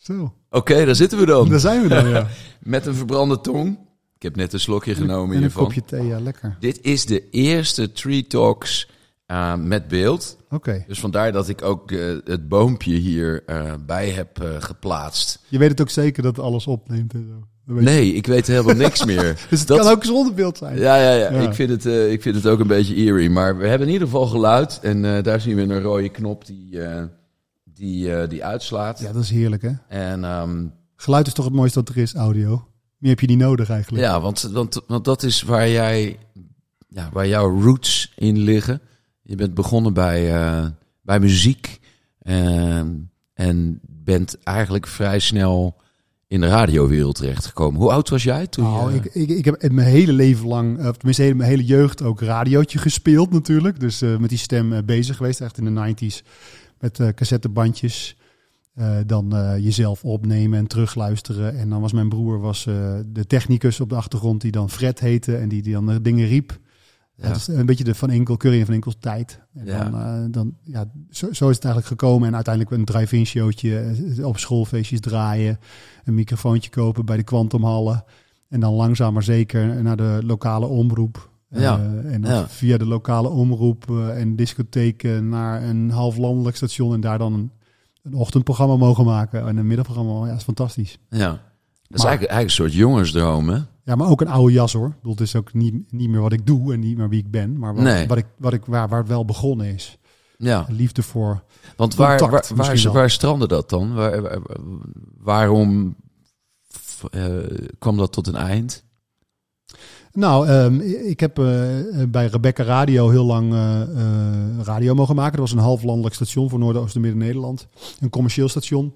Zo, Oké, daar zitten we dan. daar zijn we dan, ja. Met een verbrande tong. Ik heb net een slokje genomen en een hiervan. kopje thee, ja, lekker. Dit is de eerste Tree Talks eh, met beeld. Oké. Dus vandaar dat ik ook eh, het boompje hier eh, bij heb geplaatst. Je weet het ook zeker dat alles opneemt en zo. Nee, ik weet helemaal niks meer. Dus het dat- kan ook zonder beeld zijn. Ja, ja, ja. Ja. Ik, vind het, ik vind het ook een beetje eerie. Maar we hebben in ieder geval geluid. En eh, daar zien we een rode knop die, die, eh, die uitslaat. Ja, dat is heerlijk, hè? En ehm, Geluid is toch het mooiste wat er is, audio. Meer heb je niet nodig eigenlijk. ja, want, want, want dat is waar jij, ja, waar jouw roots in liggen. Je bent begonnen bij, eh, bij muziek. ehm, en bent eigenlijk vrij snel in de radiowereld terechtgekomen. Hoe oud was jij toen? Nou, je- ik, ik, ik heb mijn hele leven lang, of tenminste mijn hele jeugd ook radiootje gespeeld natuurlijk. Dus eh, met die stem eh, bezig geweest, echt in de 90s. Met eh, cassettebandjes. Eh, dan eh, jezelf opnemen en terugluisteren. En dan was mijn broer was, de technicus op de achtergrond die dan Fred heette. En die, die dan de dingen riep. Ja. Dat is een beetje de Van Enkel, Curry en Van Enkel tijd. En Ja. dan, dan, ja, zo, zo is het eigenlijk gekomen. En uiteindelijk een drive-in showtje op schoolfeestjes draaien. Een microfoontje kopen bij de Quantumhallen. En dan langzaam maar zeker naar de lokale omroep. Ja. Eh, en Ja. via de lokale omroep eh, en discotheken naar een half landelijk station. En daar dan een, een ochtendprogramma mogen maken. En een middagprogramma. Ja, dat is fantastisch. ja. Dat is eigenlijk, eigenlijk een soort jongensdroom, hè? Ja, maar ook een oude jas hoor. Ik bedoel, het is ook niet, niet meer wat ik doe en niet meer wie ik ben. Maar wat, Nee. wat ik, wat ik, waar, waar het wel begonnen is. Ja. Liefde voor. Want waar, Contact waar, waar, strandde dat dan? Waar, waar- waarom eh, kwam dat tot een eind? Nou, ehm, ik heb eh, bij Rebecca Radio heel lang eh, eh, radio mogen maken. Dat was een half landelijk station voor Noordoost en Midden-Nederland. Een commercieel station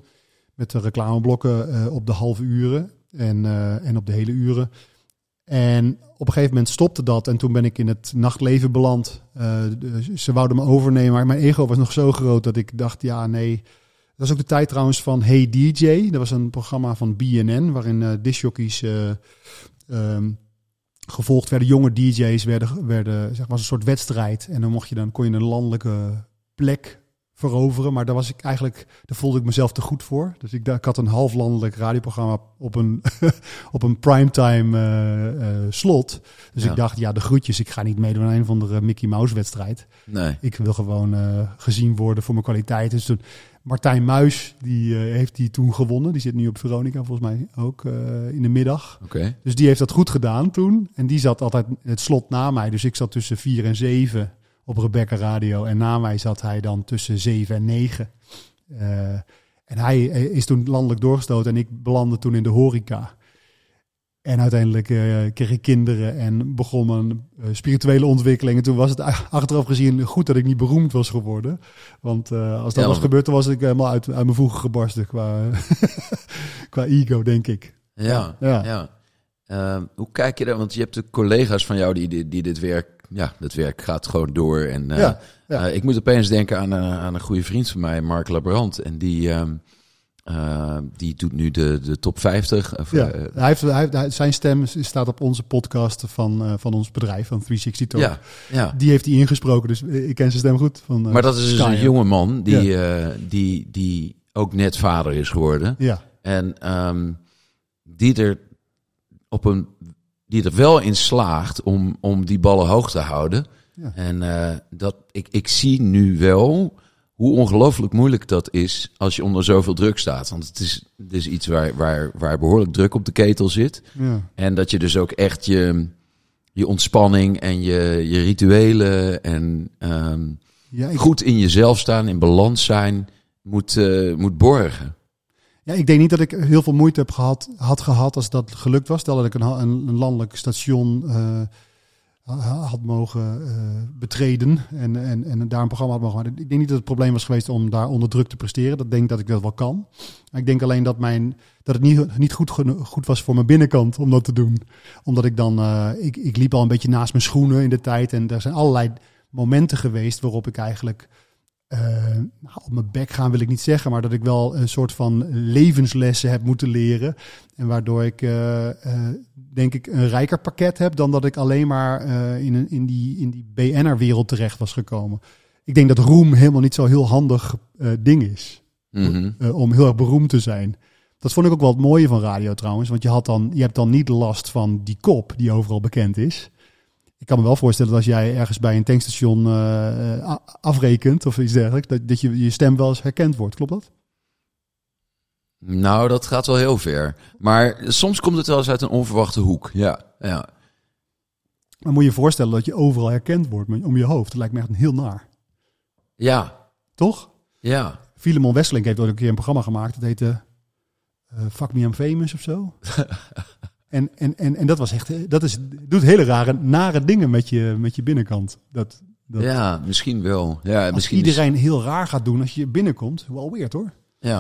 met reclameblokken op de halve uren en, en op de hele uren. En op een gegeven moment stopte dat en toen ben ik in het nachtleven beland. Ze wouden me overnemen, maar mijn ego was nog zo groot dat ik dacht, ja nee. Dat was ook de tijd trouwens van Hey DJ. Dat was een programma van BNN waarin eh discjockeys eh, ehm, gevolgd werden. Jonge DJ's werden, werden zeg maar, een soort wedstrijd. En dan mocht je dan kon je een landelijke plek veroveren. Maar daar was ik eigenlijk, daar voelde ik mezelf te goed voor. Dus ik, ik had een half landelijk radioprogramma op een, op een primetime eh, slot. Dus Ja. ik dacht, ja, de groetjes. Ik ga niet meedoen aan een van de Mickey Mouse wedstrijd. Nee. Ik wil gewoon eh, gezien worden voor mijn kwaliteit. Dus toen, Martijn Muis, die eh, heeft die toen gewonnen. Die zit nu op Veronica volgens mij ook eh, in de middag. Oké. Dus die heeft dat goed gedaan toen. En die zat altijd het slot na mij. Dus ik zat tussen vier en zeven op Rebecca Radio. En na mij zat hij dan tussen zeven en negen. Eh, en hij is toen landelijk doorgestoten en ik belandde toen in de horeca. En uiteindelijk eh, kreeg ik kinderen en begon mijn eh, spirituele ontwikkeling. En toen was het achteraf gezien goed dat ik niet beroemd was geworden. Want eh, als dat Ja, was gebeurd, dan was ik helemaal uit, uit mijn voegen gebarsten qua, qua ego, denk ik. Ja. Ja. ja. Ehm, hoe kijk je daar? Want je hebt de collega's van jou die, die, die dit werk... Ja, het werk gaat gewoon door. En, Ja, ik moet opeens denken aan, aan een goede vriend van mij, Mark Labrand. En die, ehm, eh, die doet nu de, de top 50. Of, Ja, eh, hij heeft, hij zijn stem staat op onze podcast van, eh, van ons bedrijf, van 360 Talk. ja, ja. Die heeft hij ingesproken, dus ik ken zijn stem goed. Van, Maar dat is dus een jonge man die, die, die ook net vader is geworden. Ja, En ehm, die er op een die er wel in slaagt om, om die ballen hoog te houden. Ja. En dat, ik, ik zie nu wel hoe ongelooflijk moeilijk dat is als je onder zoveel druk staat. Want het is, het is iets waar, waar, waar behoorlijk druk op de ketel zit. ja. En dat je dus ook echt je, je ontspanning en je, je rituelen en ehm, Ja, ik, goed in jezelf staan, in balans zijn, moet, eh, moet borgen. ja, ik denk niet dat ik heel veel moeite heb gehad, had gehad als dat gelukt was. Stel dat ik een, een, landelijk station eh, had mogen eh, betreden en, en, en daar een programma had mogen maken. Ik denk niet dat het probleem was geweest om daar onder druk te presteren. Dat denk dat ik dat wel kan. Ik denk alleen dat, mijn, dat het niet, niet goed, goed was voor mijn binnenkant om dat te doen. Omdat ik dan, eh, ik, ik liep al een beetje naast mijn schoenen in de tijd. En er zijn allerlei momenten geweest waarop ik eigenlijk eh, nou, op mijn bek gaan wil ik niet zeggen, maar dat ik wel een soort van levenslessen heb moeten leren. En waardoor ik, eh, eh, denk ik, een rijker pakket heb dan dat ik alleen maar in, een, in die, in die BN'er-wereld terecht was gekomen. Ik denk dat roem helemaal niet zo heel handig ding is. Mhm. om heel erg beroemd te zijn. Dat vond ik ook wel het mooie van radio trouwens. Want je, had dan, je hebt dan niet last van die kop die overal bekend is. Ik kan me wel voorstellen dat als jij ergens bij een tankstation uh, afrekent of iets dergelijks, dat, dat je je stem wel eens herkend wordt. Klopt dat? Nou, dat gaat wel heel ver. Maar soms komt het wel eens uit een onverwachte hoek. Ja, ja. Maar moet je je voorstellen dat je overal herkend wordt om je hoofd. Dat lijkt me echt heel naar. Ja. Toch? Ja. Filemon Wesseling heeft ook een keer een programma gemaakt. Dat heette uh, Fuck Me I'm Famous of zo. en, en, en, en dat was echt, dat is, doet hele rare, nare dingen met je, met je binnenkant. Dat, dat ja, misschien wel. Ja, als misschien iedereen heel raar gaat doen als je binnenkomt, wel weird hoor. Ja.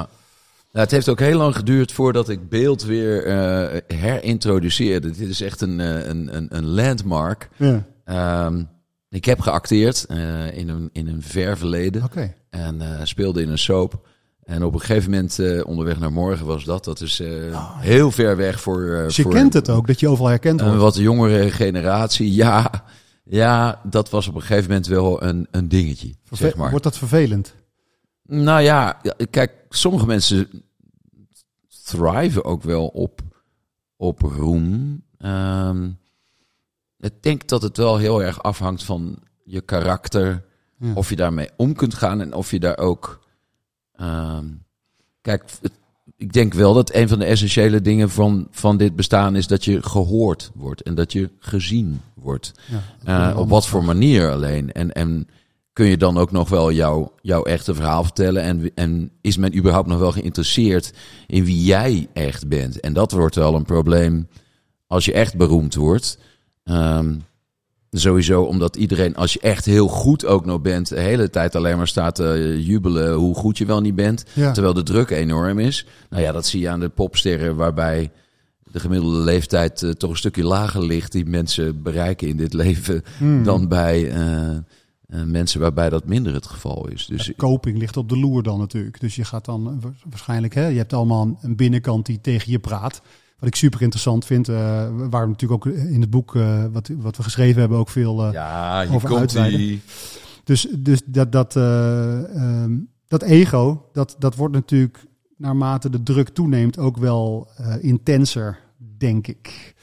Nou, het heeft ook heel lang geduurd voordat ik beeld weer uh, herintroduceerde. Dit is echt een, een, een, een landmark. Ja. Um, ik heb geacteerd uh, in, een, in een ver verleden. Okay. En uh, speelde in een soap. En op een gegeven moment, uh, onderweg naar morgen was dat. Dat is oh, heel ver weg voor... dus je voor, kent het ook, dat je overal herkend wordt? Een wat jongere generatie, ja. Ja, dat was op een gegeven moment wel een, een dingetje, Verve zeg maar. Wordt dat vervelend? Nou ja, kijk, sommige mensen thriven ook wel op, op roem. Um, ik denk dat het wel heel erg afhangt van je karakter. Ja. Of je daarmee om kunt gaan en of je daar ook. Um, kijk, het, ik denk wel dat een van de essentiële dingen van, van dit bestaan is dat je gehoord wordt en dat je gezien wordt. Ja, uh, op wat voor manier alleen. En, en kun je dan ook nog wel jouw jouw echte verhaal vertellen? En, en is men überhaupt nog wel geïnteresseerd in wie jij echt bent? En dat wordt wel een probleem als je echt beroemd wordt. Um, sowieso omdat iedereen, als je echt heel goed ook nog bent, de hele tijd alleen maar staat te jubelen hoe goed je wel niet bent. Ja. Terwijl de druk enorm is. Nou ja, dat zie je aan de popsterren waarbij de gemiddelde leeftijd uh, toch een stukje lager ligt die mensen bereiken in dit leven Hmm. dan bij uh, uh, mensen waarbij dat minder het geval is. Dus De koping ligt op de loer dan natuurlijk. Dus je gaat dan waarschijnlijk, hè, je hebt allemaal een binnenkant die tegen je praat. Wat ik super interessant vind, uh, waar we natuurlijk ook in het boek uh, wat, wat we geschreven hebben ook veel uh, ja, je over komt uitweiden. die... Dus, dus dat, dat, um, dat ego, dat, dat wordt natuurlijk naarmate de druk toeneemt ook wel intenser, denk ik.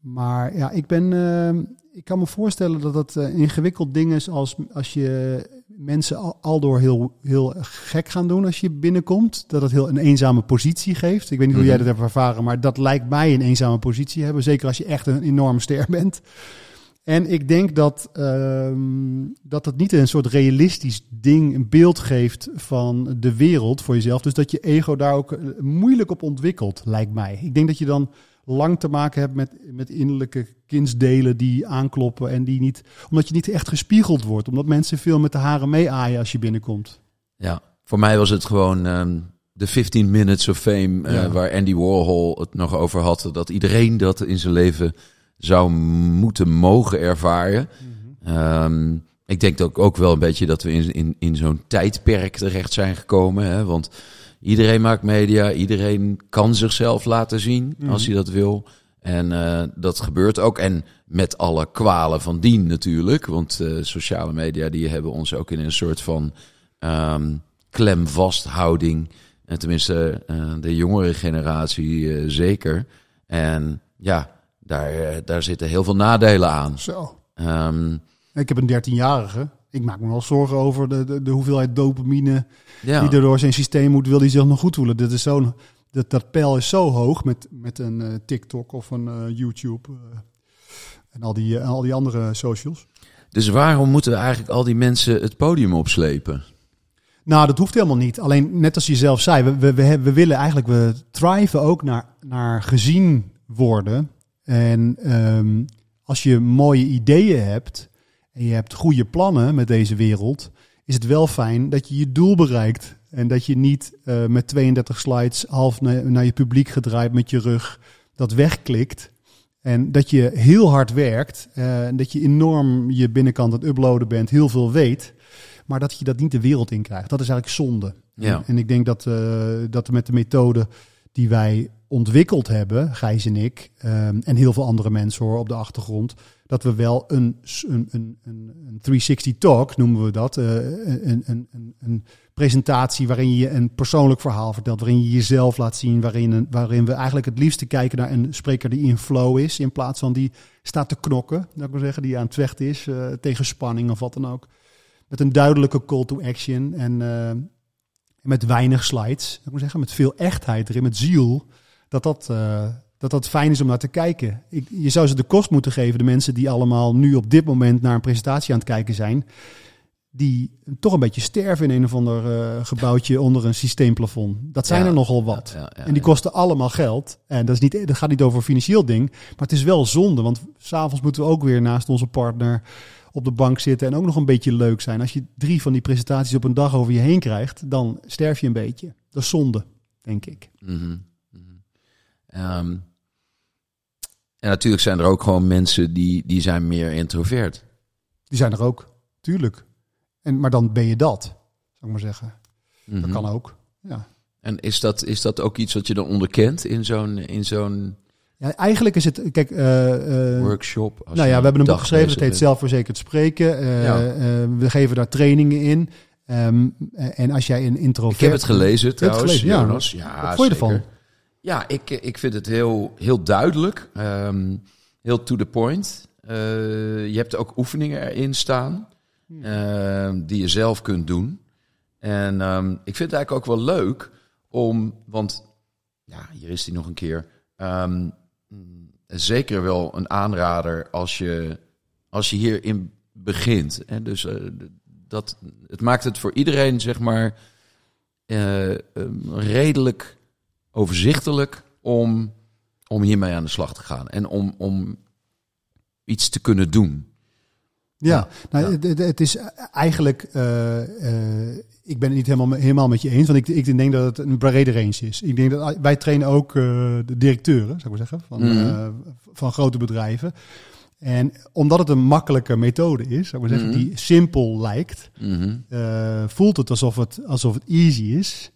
Maar ja, ik ben. Uh, ik kan me voorstellen dat dat ingewikkeld ding is als, als je mensen al, al door heel, heel gek gaan doen als je binnenkomt. Dat het heel een eenzame positie geeft. Ik weet niet hoe mm -hmm. jij dat hebt ervaren, maar dat lijkt mij een eenzame positie hebben. Zeker als je echt een enorme ster bent. En ik denk dat, um, dat het niet een soort realistisch ding, een beeld geeft van de wereld voor jezelf. Dus dat je ego daar ook moeilijk op ontwikkelt, lijkt mij. Ik denk dat je dan lang te maken hebt met, met innerlijke kindsdelen die aankloppen en die niet, omdat je niet echt gespiegeld wordt, omdat mensen veel met de haren meeaaien als je binnenkomt. Ja, voor mij was het gewoon um, de 15 minutes of fame ja. uh, waar Andy Warhol het nog over had, dat iedereen dat in zijn leven zou moeten mogen ervaren. Mm -hmm. um, ik denk ook, ook wel een beetje dat we in, in, in zo'n tijdperk terecht zijn gekomen. Hè? Want iedereen maakt media, iedereen kan zichzelf laten zien mm als hij dat wil. En uh, dat gebeurt ook. En met alle kwalen van dien natuurlijk. Want uh, sociale media die hebben ons ook in een soort van um, klemvasthouding. En tenminste, uh, de jongere generatie zeker. En ja, daar, daar zitten heel veel nadelen aan. Zo. Um, ik heb een 13-jarige. Ik maak me wel zorgen over de, de, de hoeveelheid dopamine ja. die er door zijn systeem moet. Wil hij zich nog goed voelen? Dat, is zo, dat, dat pijl is zo hoog met, met een uh, TikTok of een uh, YouTube uh, en al die, al die andere socials. Dus waarom moeten we eigenlijk al die mensen het podium opslepen? Nou, dat hoeft helemaal niet. Alleen net als je zelf zei, we, we, we, we willen eigenlijk, we thriven ook naar, naar gezien worden. En um, als je mooie ideeën hebt en je hebt goede plannen met deze wereld, is het wel fijn dat je je doel bereikt. En dat je niet uh, met 32 slides half naar, naar je publiek gedraaid met je rug dat wegklikt. En dat je heel hard werkt. Uh, dat je enorm je binnenkant aan het uploaden bent, heel veel weet. Maar dat je dat niet de wereld in krijgt. Dat is eigenlijk zonde. Ja. En, en ik denk dat, uh, dat met de methode die wij ontwikkeld hebben, Gijs en ik, en heel veel andere mensen hoor op de achtergrond, dat we wel een, een, een, een 360 talk noemen we dat, uh, een, een, een, presentatie waarin je een persoonlijk verhaal vertelt, waarin je jezelf laat zien, waarin, waarin we eigenlijk het liefste kijken naar een spreker die in flow is, in plaats van die staat te knokken, dat ik zeggen, die aan het vechten is uh, tegen spanning of wat dan ook. Met een duidelijke call to action en uh, met weinig slides, dat ik zeggen, met veel echtheid erin, met ziel dat dat, dat dat fijn is om naar te kijken. Ik, je zou ze de kost moeten geven, de mensen die allemaal nu op dit moment naar een presentatie aan het kijken zijn. Die toch een beetje sterven in een of ander uh, gebouwtje onder een systeemplafond. Dat zijn Ja. er nogal wat. Ja, en die kosten allemaal geld. En dat, is niet, dat gaat niet over een financieel ding. Maar het is wel zonde. Want s'avonds moeten we ook weer naast onze partner op de bank zitten. En ook nog een beetje leuk zijn. Als je drie van die presentaties op een dag over je heen krijgt. Dan sterf je een beetje. Dat is zonde, denk ik. Ehm, en natuurlijk zijn er ook gewoon mensen die, die zijn meer introvert. Die zijn er ook, tuurlijk. En, maar dan ben je dat, zou ik maar zeggen. Dat Mhm. kan ook. Ja. En is dat, is dat ook iets wat je dan onderkent in zo'n in zo'n ja, eigenlijk is het, kijk, eh, eh, workshop? Als nou ja, we hebben een boek geschreven, dat heet? Zelfverzekerd Spreken. Eh, Ja. we geven daar trainingen in. Ehm, en als jij een introvert... Ik heb het gelezen het trouwens, gelezen, ja. Jonas. Ja, Wat vond je ervan? Ja, ik, ik vind het heel, heel duidelijk. ehm, heel to the point. Eh, je hebt ook oefeningen erin staan. ehm, die je zelf kunt doen. En ehm, ik vind het eigenlijk ook wel leuk om... Want, ja, hier is hij nog een keer. Mm, zeker wel een aanrader als je, als je hierin begint. Hè? Dus eh, dat, het maakt het voor iedereen, zeg maar, eh, redelijk overzichtelijk om, om hiermee aan de slag te gaan. En om, om iets te kunnen doen. Ja, nou, Ja. Het, is eigenlijk. eh, eh, ik ben het niet helemaal, helemaal met je eens, want ik, ik denk dat het een brede range is. Ik denk dat wij trainen ook eh, de directeuren, zou ik maar zeggen, van, Mhm. van grote bedrijven. En omdat het een makkelijke methode is, zou ik maar zeggen, Mhm. die simpel lijkt, Mhm. voelt het alsof het, alsof het easy is.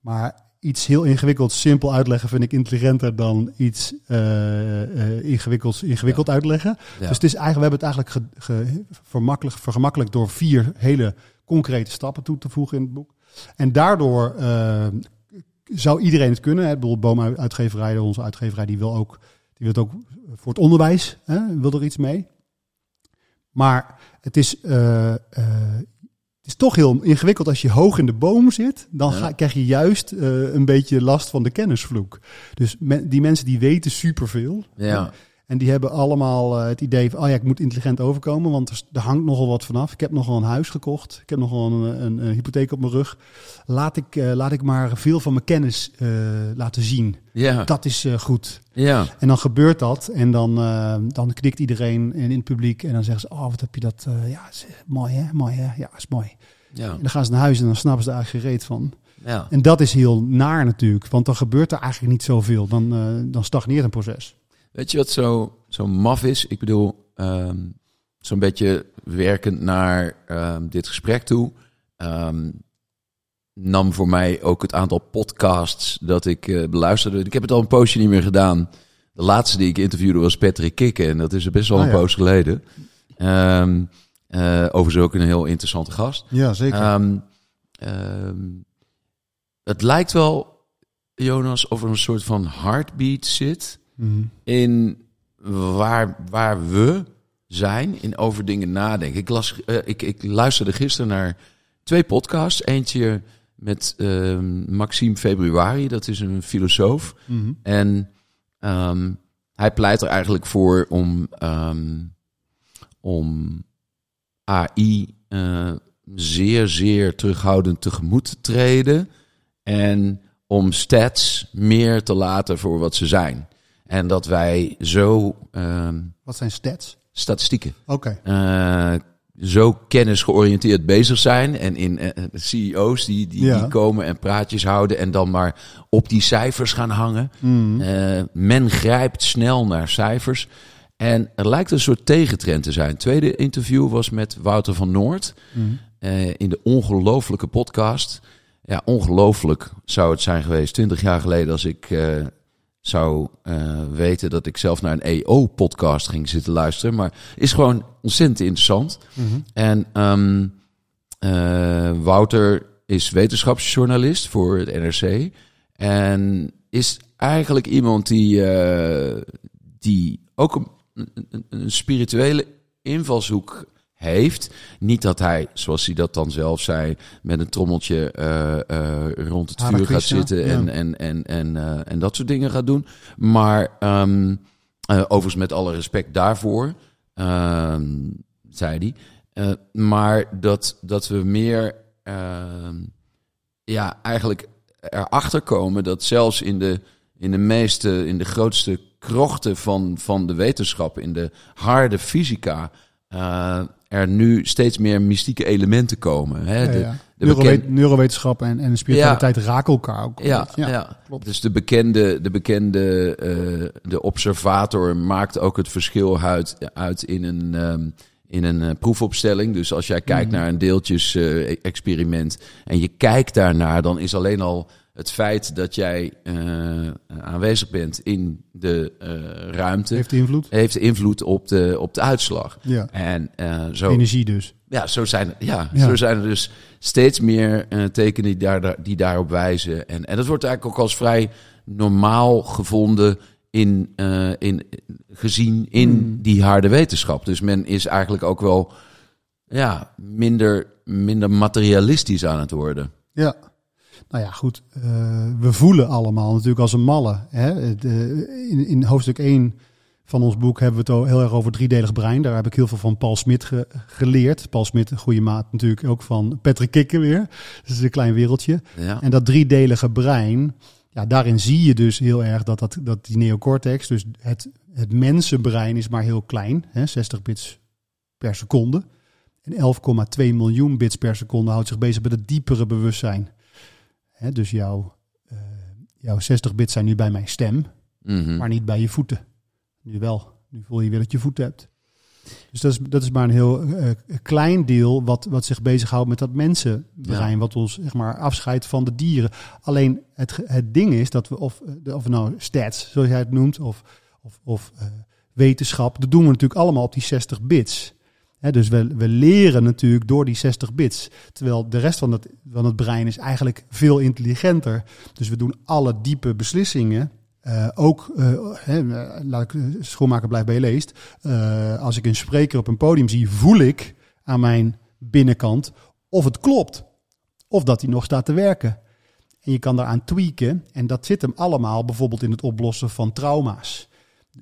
Maar iets heel ingewikkelds simpel uitleggen vind ik intelligenter dan iets eh, ingewikkelds ingewikkeld uitleggen. Ja. Dus het is eigenlijk, we hebben het eigenlijk ge, ge- vermakkelijk, vergemakkelijk door vier hele concrete stappen toe te voegen in het boek. En daardoor eh, zou iedereen het kunnen. Hè? Ik bedoel, Boom-uitgeverij, onze uitgeverij, die wil ook, die wil het ook voor het onderwijs, hè? wil er iets mee. Maar het is, het is toch heel ingewikkeld als je hoog in de boom zit. Dan ga, krijg je juist eh, een beetje last van de kennisvloek. Dus die mensen die weten superveel. ja. En die hebben allemaal eh, het idee van, oh ja, ik moet intelligent overkomen, want er, hangt nogal wat vanaf. Ik heb nogal een huis gekocht, ik heb nogal een, een, een hypotheek op mijn rug. Laat ik, eh, laat ik maar veel van mijn kennis eh, laten zien. Ja. Dat is goed. ja. En dan gebeurt dat en dan, dan knikt iedereen in, in het publiek en dan zeggen ze, oh wat heb je dat, ja, is, mooi hè, mooi hè, ja, is mooi. Ja. En dan gaan ze naar huis en dan snappen ze er eigenlijk geen reet van. ja. En dat is heel naar natuurlijk, want dan gebeurt er eigenlijk niet zoveel. Dan, dan stagneert een proces. Weet je wat zo, zo maf is? Ik bedoel, ehm, zo'n beetje werkend naar ehm, dit gesprek toe. ehm, nam voor mij ook het aantal podcasts dat ik eh, beluisterde. Ik heb het al een poosje niet meer gedaan. De laatste die ik interviewde was Patrick Kikken. En dat is best wel Ah, een ja. poos geleden. Ehm eh, overigens ook een heel interessante gast. Ja, zeker. Het lijkt wel, Jonas, of er een soort van heartbeat zit Mhm. in waar, waar we zijn in over dingen nadenken. Ik, las, eh, ik, ik luisterde gisteren naar twee podcasts. Eentje met ehm, Maxime Februari, dat is een filosoof. Mhm. En ehm, hij pleit er eigenlijk voor om, ehm, om AI eh, zeer, zeer terughoudend tegemoet te treden. En om stats meer te laten voor wat ze zijn. En dat wij zo ehm, Wat zijn stats? statistieken, Oké. eh, zo kennisgeoriënteerd bezig zijn. En in eh, CEO's die, die, Ja. die komen en praatjes houden en dan maar op die cijfers gaan hangen. Eh, men grijpt snel naar cijfers. En er lijkt een soort tegentrend te zijn. Het tweede interview was met Wouter van Noord. Eh, in de ongelofelijke podcast. ja, ongelooflijk zou het zijn geweest 20 jaar geleden als ik eh, zou eh, weten dat ik zelf naar een EO-podcast ging zitten luisteren. Maar is gewoon ontzettend interessant. En ehm, eh, Wouter is wetenschapsjournalist voor het NRC. En is eigenlijk iemand die, eh, die ook een, een, een spirituele invalshoek heeft. Niet dat hij, zoals hij dat dan zelf zei, met een trommeltje eh, eh, rond het Hare vuur gaat zitten ja. en, en, en, en, eh, en dat soort dingen gaat doen. Maar ehm, eh, overigens met alle respect daarvoor, ehm, zei hij. Maar dat, dat we meer, ehm, ja, eigenlijk erachter komen dat zelfs in de, in de meeste, in de grootste krochten van, van de wetenschap, in de harde fysica, er nu steeds meer mystieke elementen komen. Hè? De, ja. de bekend- Neurowetenschap en, en spiritualiteit raken elkaar ook. ja, ja, dus de bekende, de, bekende eh, de observator maakt ook het verschil uit, uit in een, ehm, in een eh, proefopstelling. Dus als jij kijkt Mhm. naar een deeltjes-experiment en je kijkt daarnaar, dan is alleen al het feit dat jij eh, aanwezig bent in de eh, ruimte, heeft, Heeft invloed? invloed op de, op de uitslag. Ja. En eh, zo, Energie dus. ja, zo zijn, ja, Ja. Zo zijn er dus steeds meer tekenen die, daar, die daarop wijzen. En, en dat wordt eigenlijk ook als vrij normaal gevonden in, in, gezien in Hmm. die harde wetenschap. Dus men is eigenlijk ook wel ja, minder, minder materialistisch aan het worden. Ja. Nou ja, goed. eh, we voelen allemaal natuurlijk als een malle. Hè? Eh, in, in hoofdstuk 1 van ons boek hebben we het al heel erg over driedelig brein. Daar heb ik heel veel van Paul Smit ge- geleerd. Paul Smit, een goede maat natuurlijk ook van Patrick Kikker weer. Het is een klein wereldje. Ja. En dat driedelige brein, ja, daarin zie je dus heel erg dat, dat, dat die neocortex, dus het, het mensenbrein is maar heel klein, hè, 60 bits per seconde. En 11,2 miljoen bits per seconde houdt zich bezig met het diepere bewustzijn. Hè, dus jouw, eh, jouw 60 bits zijn nu bij mijn stem, Mhm. maar niet bij je voeten. Nu wel. Nu voel je weer dat je voeten hebt. Dus dat is, dat is maar een heel eh, klein deel wat, wat zich bezighoudt met dat mensenbrein. Wat ons zeg maar, afscheidt van de dieren. Alleen het, het ding is dat we, of, of nou stats, zoals jij het noemt, of, of, of eh, wetenschap, dat doen we natuurlijk allemaal op die 60 bits. Dus we, we leren natuurlijk door die 60 bits. Terwijl de rest van het, van het brein is eigenlijk veel intelligenter. Dus we doen alle diepe beslissingen. eh, ook, eh, eh, laat ik schoonmaker blijf bij je leest. Als ik een spreker op een podium zie, voel ik aan mijn binnenkant of het klopt. Of dat hij nog staat te werken. En je kan daaraan tweaken. En dat zit hem allemaal bijvoorbeeld in het oplossen van trauma's.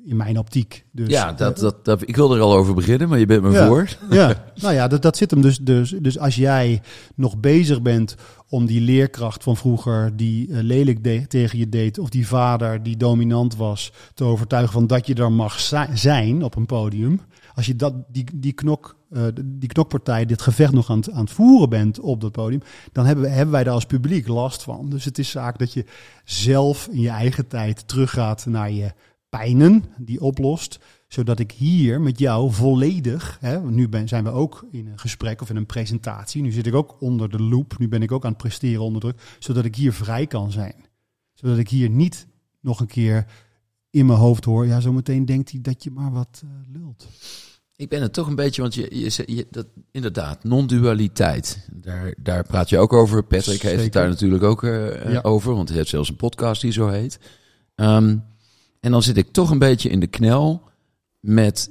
In mijn optiek. Dus, ja, dat, eh, dat, dat, ik wil er al over beginnen, maar je bent me Ja. voor. ja, nou ja, dat, dat zit hem dus, dus. Dus als jij nog bezig bent om die leerkracht van vroeger, die eh, lelijk de- tegen je deed, of die vader die dominant was, te overtuigen van dat je er mag zi- zijn op een podium. Als je dat, die, die, knok, eh, die knokpartij, dit gevecht nog aan het, aan het voeren bent op dat podium, dan hebben, we, hebben wij daar als publiek last van. Dus het is zaak dat je zelf in je eigen tijd teruggaat naar je pijnen, die oplost zodat ik hier met jou volledig, hè, nu ben, zijn we ook in een gesprek of in een presentatie, nu zit ik ook onder de loop, nu ben ik ook aan het presteren onder druk, zodat ik hier vrij kan zijn. Zodat ik hier niet nog een keer in mijn hoofd hoor, ja, zometeen denkt hij dat je maar wat eh, lult. Ik ben het toch een beetje, want je, je, je dat, inderdaad, non-dualiteit. Daar, daar praat je ook over. Patrick heeft het daar natuurlijk ook eh, Ja. over, want hij heeft zelfs een podcast die zo heet. Ehm, en dan zit ik toch een beetje in de knel met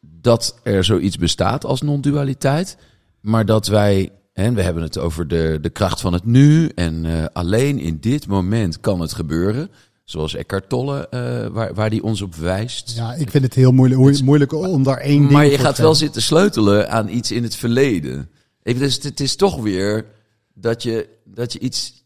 dat er zoiets bestaat als non-dualiteit, maar dat wij, en we hebben het over de, de kracht van het nu en eh, alleen in dit moment kan het gebeuren. Zoals Eckhart Tolle, eh, waar, waar die ons op wijst. Ja, ik vind het heel moeilijk, moeilijk om daar één ding Maar je gaat wel zitten sleutelen aan iets in het verleden. Ik, dus het is toch weer dat je, dat je iets.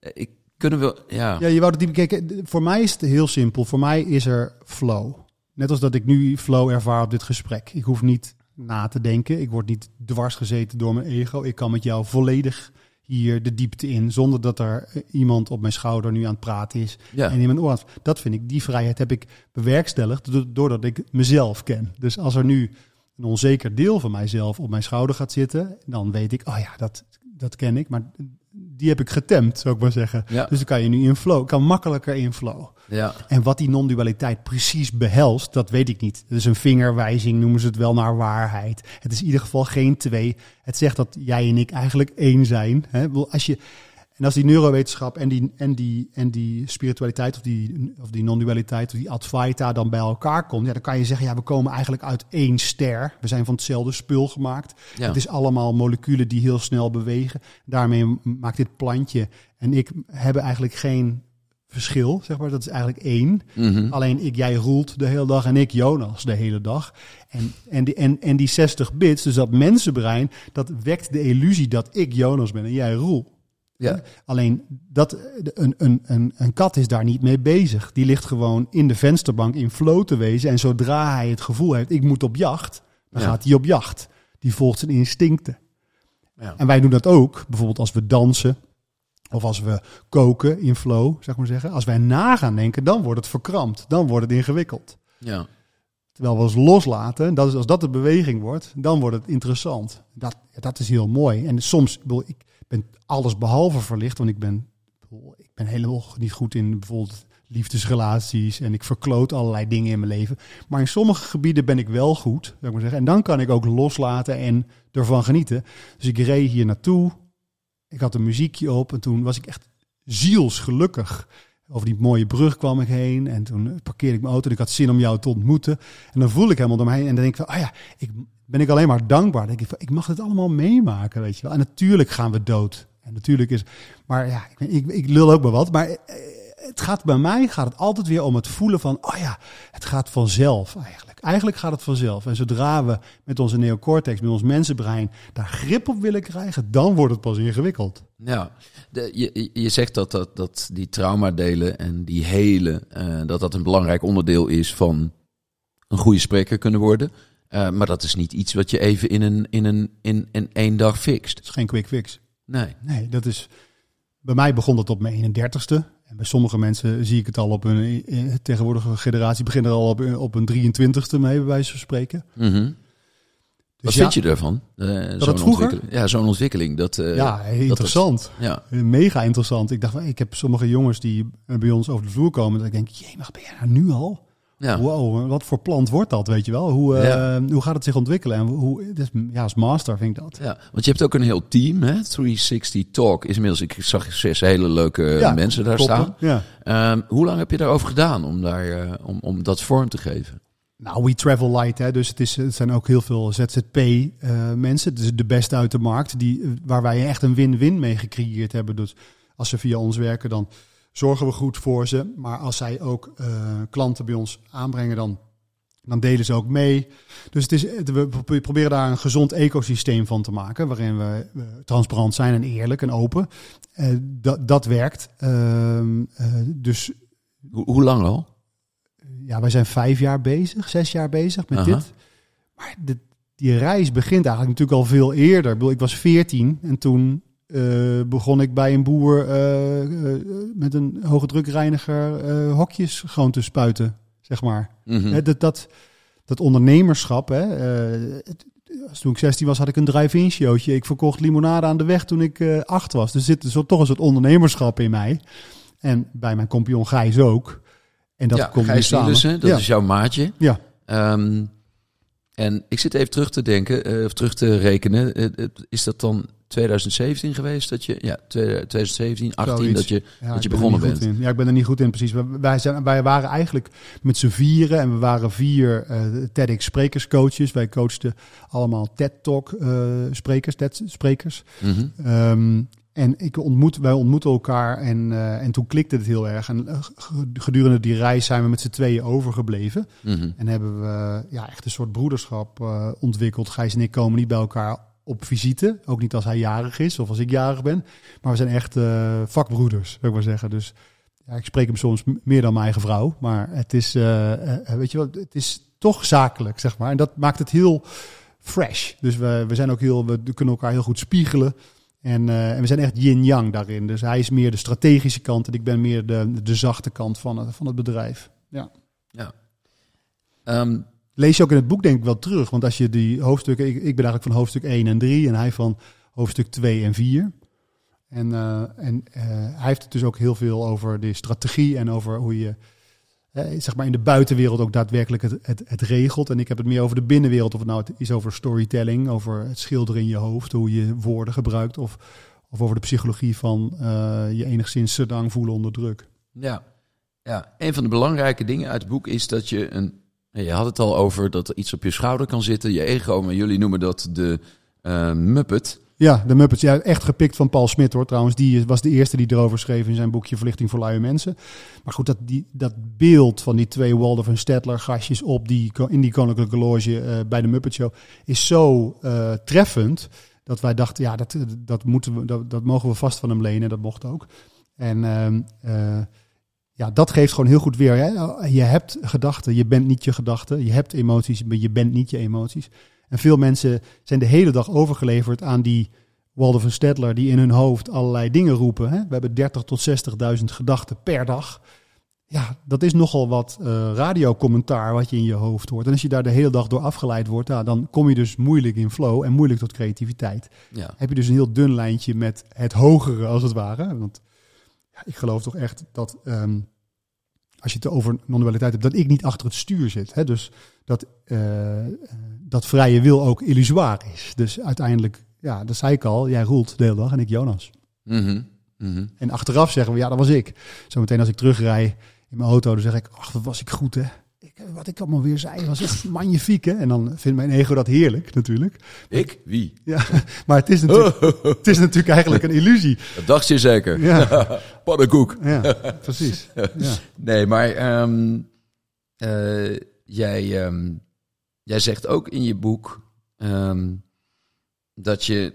Ik, kunnen we. Ja. Ja, je wou het diep kijken. Voor mij is het heel simpel. Voor mij is er flow. Net als dat ik nu flow ervaar op dit gesprek. Ik hoef niet na te denken. Ik word niet dwars gezeten door mijn ego. Ik kan met jou volledig hier de diepte in. Zonder dat er eh, iemand op mijn schouder nu aan het praten is. Ja. En in mijn oor. Dat vind ik, die vrijheid heb ik bewerkstelligd do- doordat ik mezelf ken. Dus als er nu een onzeker deel van mijzelf op mijn schouder gaat zitten, dan weet ik, oh ja, dat, dat ken ik. Maar die heb ik getemd, zou ik maar zeggen. Ja. Dus dan kan je nu in flow, kan makkelijker in flow. Ja. En wat die non-dualiteit precies behelst, dat weet ik niet. Het is een vingerwijzing, noemen ze het wel naar waarheid. Het is in ieder geval geen twee. Het zegt dat jij en ik eigenlijk één zijn. Hè? Als je, en als die neurowetenschap en die, en die, en die spiritualiteit of die, of die non-dualiteit of die Advaita dan bij elkaar komt, ja, dan kan je zeggen, ja, we komen eigenlijk uit één ster. We zijn van hetzelfde spul gemaakt. Ja. Het is allemaal moleculen die heel snel bewegen. Daarmee maakt dit plantje en ik hebben eigenlijk geen verschil, zeg maar. Dat is eigenlijk één. Mhm. Alleen ik, jij roelt de hele dag en ik Jonas de hele dag. En, en, die, en, en die 60 bits, dus dat mensenbrein, dat wekt de illusie dat ik Jonas ben en jij roel. Ja. Alleen dat, een, een, een, een kat is daar niet mee bezig. Die ligt gewoon in de vensterbank in flow te wezen. En zodra hij het gevoel heeft, ik moet op jacht, dan Ja. gaat hij op jacht. Die volgt zijn instincten. Ja. En wij doen dat ook, bijvoorbeeld als we dansen. Of als we koken in flow, zeg maar zeggen. Als wij na gaan denken, dan wordt het verkrampt. Dan wordt het ingewikkeld. Ja. Terwijl we ons loslaten, dat is, als dat de beweging wordt, dan wordt het interessant. Dat, dat is heel mooi. En soms, ik, bedoel, ik alles behalve verlicht, want ik ben, ik ben helemaal niet goed in bijvoorbeeld liefdesrelaties en ik verkloot allerlei dingen in mijn leven. Maar in sommige gebieden ben ik wel goed, zou ik maar zeggen. En dan kan ik ook loslaten en ervan genieten. Dus ik reed hier naartoe, ik had een muziekje op en toen was ik echt zielsgelukkig. Over die mooie brug kwam ik heen en toen parkeerde ik mijn auto en ik had zin om jou te ontmoeten. En dan voel ik helemaal door me heen en dan denk ik van, ah ja, ik ben ik alleen maar dankbaar. Dan denk ik, ik mag het allemaal meemaken, weet je wel. En natuurlijk gaan we dood. En natuurlijk is, maar ja, ik, ik, lul ook maar wat, maar eh, het gaat bij mij gaat het altijd weer om het voelen van, oh ja, het gaat vanzelf eigenlijk. Eigenlijk gaat het vanzelf. En zodra we met onze neocortex, met ons mensenbrein, daar grip op willen krijgen, dan wordt het pas ingewikkeld. Ja, de, je, je zegt dat, dat, dat die traumadelen en die hele, eh, dat dat een belangrijk onderdeel is van een goede spreker kunnen worden. Eh, maar dat is niet iets wat je even in een, in een in, in één dag fixt. Het is geen quick fix. Nee. Nee, dat is. Bij mij begon dat op mijn 31ste. En bij sommige mensen zie ik het al op een eh, tegenwoordige generatie beginnen er al op, op een 23ste mee, bij wijze van spreken. Mhm. Dus Wat ja, vind je? Eh, zo'n het vroeger? ontwikkeling. Ja, zo'n ontwikkeling. Dat, eh, Ja, interessant. ja. Mega interessant. Ik dacht, ik heb sommige jongens die eh, bij ons over de vloer komen. Dat ik denk, jee, maar ben jij nou nu al? Ja. Wow, wat voor plant wordt dat, weet je wel? Hoe, eh, Ja. hoe gaat het zich ontwikkelen? En hoe, dus, ja, als master vind ik dat. Ja, want je hebt ook een heel team, hè? 360 Talk is inmiddels, ik zag zes hele leuke Ja, mensen daar Toppen. staan. Ja. Ehm, hoe lang heb je daarover gedaan om, daar, eh, om, om dat vorm te geven? Nou, We Travel Light, hè, dus het, is, het zijn ook heel veel ZZP-mensen. is de beste uit de markt, die, eh, waar wij echt een win-win mee gecreëerd hebben. Dus als ze via ons werken, dan zorgen we goed voor ze. Maar als zij ook eh, klanten bij ons aanbrengen, dan, dan delen ze ook mee. Dus het is, we pro- proberen daar een gezond ecosysteem van te maken, waarin we eh, transparant zijn en eerlijk en open. Eh, dat, dat werkt. Ehm, eh, dus Hoe, hoe lang al? ja, wij zijn vijf jaar bezig, zes jaar bezig met dit. Maar de, die reis begint eigenlijk natuurlijk al veel eerder. Ik, bedoel, ik was veertien en toen eh, begon ik bij een boer eh, eh, met een hoge drukreiniger hokjes gewoon te spuiten, zeg maar. Mhm. Hè, dat, dat, dat ondernemerschap, hè, het- toen ik 16 was, had ik een drive-in showtje. Ik verkocht limonade aan de weg toen ik eh, acht was. Dus er zit zo, toch een soort ondernemerschap in mij. En bij mijn compagnon Gijs ook. En dat ja, komt Gijs samen. Nielissen, dat ja. is jouw maatje. Ja. Ehm, en ik zit even terug te denken, of terug te rekenen. Is dat dan 2017 geweest dat je, ja, 2017, 18 Zoiets. dat je, Ja, dat je begonnen bent? in. Ja, ik ben er niet goed in, precies. Wij, zijn, wij waren eigenlijk met z'n vieren en we waren vier eh TEDx sprekerscoaches. Wij coachten allemaal TED-talk eh, sprekers, TED-sprekers. Mhm. Ehm, en ik ontmoet, wij ontmoeten elkaar en, eh, en toen klikte het heel erg. En gedurende die reis zijn we met z'n tweeën overgebleven. Mhm. En hebben we ja, echt een soort broederschap ontwikkeld. Gijs en ik komen niet bij elkaar op visite. Ook niet als hij jarig is of als ik jarig ben. Maar we zijn echt eh, vakbroeders, zou ik maar zeggen. Dus ja, ik spreek hem soms meer dan mijn eigen vrouw. Maar het is, eh, eh, weet je wat, het is toch zakelijk, zeg maar. En dat maakt het heel fresh. Dus we, we zijn ook heel, we kunnen elkaar heel goed spiegelen. En, en we zijn echt yin-yang daarin. Dus hij is meer de strategische kant en ik ben meer de, de zachte kant van het, van het bedrijf. Ja. Ehm, Lees je ook in het boek denk ik wel terug. Want als je die hoofdstukken... Ik, ik ben eigenlijk van hoofdstuk 1 en 3 en hij van hoofdstuk 2 en 4. En, uh, en uh, hij heeft het dus ook heel veel over de strategie en over hoe je uh, zeg maar in de buitenwereld ook daadwerkelijk het, het, het, regelt. En ik heb het meer over de binnenwereld. Of het nou is over storytelling, over het schilderen in je hoofd, hoe je woorden gebruikt. Of, of over de psychologie van je enigszins sedang voelen onder druk. Ja. ja, een van de belangrijke dingen uit het boek is dat je een. Je had het al over dat er iets op je schouder kan zitten, je ego, maar jullie noemen dat de Muppet. Ja, de Muppets. Ja, echt gepikt van Paul Smit hoor trouwens. Die was de eerste die erover schreef in zijn boekje Verlichting voor luie mensen. Maar goed, dat, die, dat beeld van die twee Waldorf en Stedtler gastjes op die, in die Koninklijke Loge uh, bij de Muppet Show is zo uh, treffend. Dat wij dachten, ja, dat, dat, moeten we, dat, dat mogen we vast van hem lenen. Dat mocht ook. En uh, ja, dat geeft gewoon heel goed weer. Hè? Je hebt gedachten, je bent niet je gedachten. Je hebt emoties, maar je bent niet je emoties. En veel mensen zijn de hele dag overgeleverd aan die Waldorf en Stedtler die in hun hoofd allerlei dingen roepen. Hè? We hebben 30 tot 60.000 gedachten per dag. Ja, dat is nogal wat uh, radiocommentaar wat je in je hoofd hoort. En als je daar de hele dag door afgeleid wordt, ja, dan kom je dus moeilijk in flow en moeilijk tot creativiteit. Ja. Heb je dus een heel dun lijntje met het hogere, als het ware. Want ja, ik geloof toch echt dat um, als je het over non-dualiteit hebt, dat ik niet achter het stuur zit. Hè? Dus dat, uh, dat vrije wil ook illusoir is. Dus uiteindelijk, ja, dat zei ik al, jij roelt de hele dag en ik Jonas. Mm -hmm. Mm -hmm. En achteraf zeggen we, ja, dat was ik. Zometeen als ik terugrij in mijn auto, dan zeg ik, ach, wat was ik goed, hè? Ik, wat ik allemaal weer zei, was echt magnifiek, hè? En dan vindt mijn ego dat heerlijk, natuurlijk. Ik? Wie? Ja, maar het is natuurlijk, het is natuurlijk eigenlijk een illusie. Dat dacht je zeker. Ja. Pannenkoek. Ja, precies. Ja. Nee, maar um, uh, jij, um, jij zegt ook in je boek um, dat je,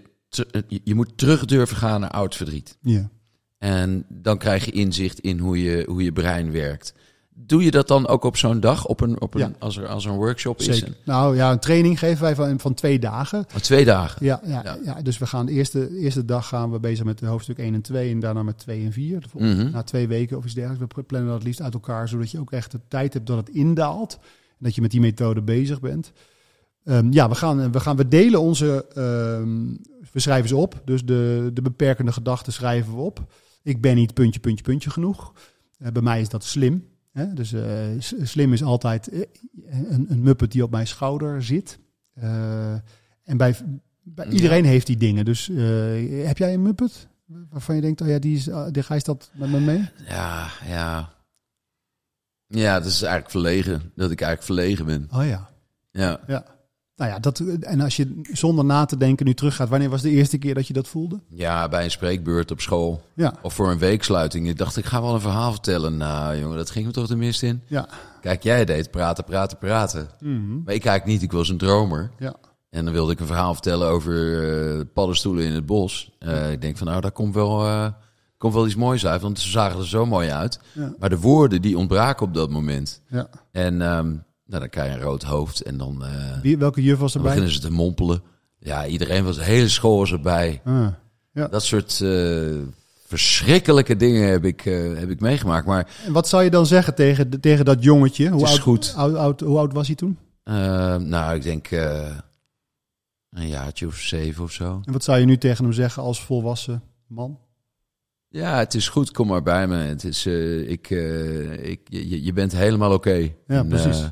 je moet terug durven gaan naar oud verdriet. Ja. En dan krijg je inzicht in hoe je, hoe je brein werkt. Doe je dat dan ook op zo'n dag, op een, op een, ja. als, er, als er een workshop Zeker. is? Nou ja, een training geven wij van, van twee dagen. Oh, twee dagen? Ja, ja, ja. ja, dus we gaan de eerste, de eerste dag gaan we bezig met hoofdstuk 1 en 2 en daarna met 2 en 4. Mm -hmm. Na twee weken of iets dergelijks. We plannen dat het liefst uit elkaar, zodat je ook echt de tijd hebt dat het indaalt. En dat je met die methode bezig bent. Um, ja, we gaan, we gaan, we delen onze, um, we schrijven ze op. Dus de, de beperkende gedachten schrijven we op. Ik ben niet puntje, puntje, puntje genoeg. Uh, bij mij is dat slim. Hè? Dus uh, slim is altijd een, een muppet die op mijn schouder zit. Uh, en bij, bij iedereen heeft die dingen. Dus heb jij een muppet waarvan je denkt, oh ja, die is, die gijst dat met me mee? Ja, ja. Ja, dat is eigenlijk verlegen. Dat ik eigenlijk verlegen ben. Oh ja. Ja. Ja. Nou ja, dat, en als je zonder na te denken nu teruggaat, wanneer was de eerste keer dat je dat voelde? Ja, bij een spreekbeurt op school. Ja. Of voor een weeksluiting. Ik dacht, ik ga wel een verhaal vertellen. Nou, jongen, dat ging me toch de mist in. Ja. Kijk, jij deed praten, praten, praten. Mm -hmm. Maar ik kijk niet, ik was een dromer. Ja. En dan wilde ik een verhaal vertellen over uh, paddenstoelen in het bos. Uh, ik denk van, nou, daar komt wel, uh, komt wel iets moois uit, want ze zagen er zo mooi uit. Ja. Maar de woorden, die ontbraken op dat moment. Ja. En um, nou, dan krijg je een rood hoofd en dan... uh, Wie, welke juf was dan erbij? beginnen ze te mompelen. Ja, iedereen was, de hele school was erbij. Ah, ja. Dat soort uh, verschrikkelijke dingen heb ik, uh, heb ik meegemaakt. Maar En wat zou je dan zeggen tegen, tegen dat jongetje? Hoe is oud, goed. Oud, oud, hoe oud was hij toen? nou, ik denk een jaartje of zeven of zo. En wat zou je nu tegen hem zeggen als volwassen man? Ja, het is goed, kom maar bij me. Het is, ik, ik, je, je bent helemaal oké. Okay. Ja, en, precies.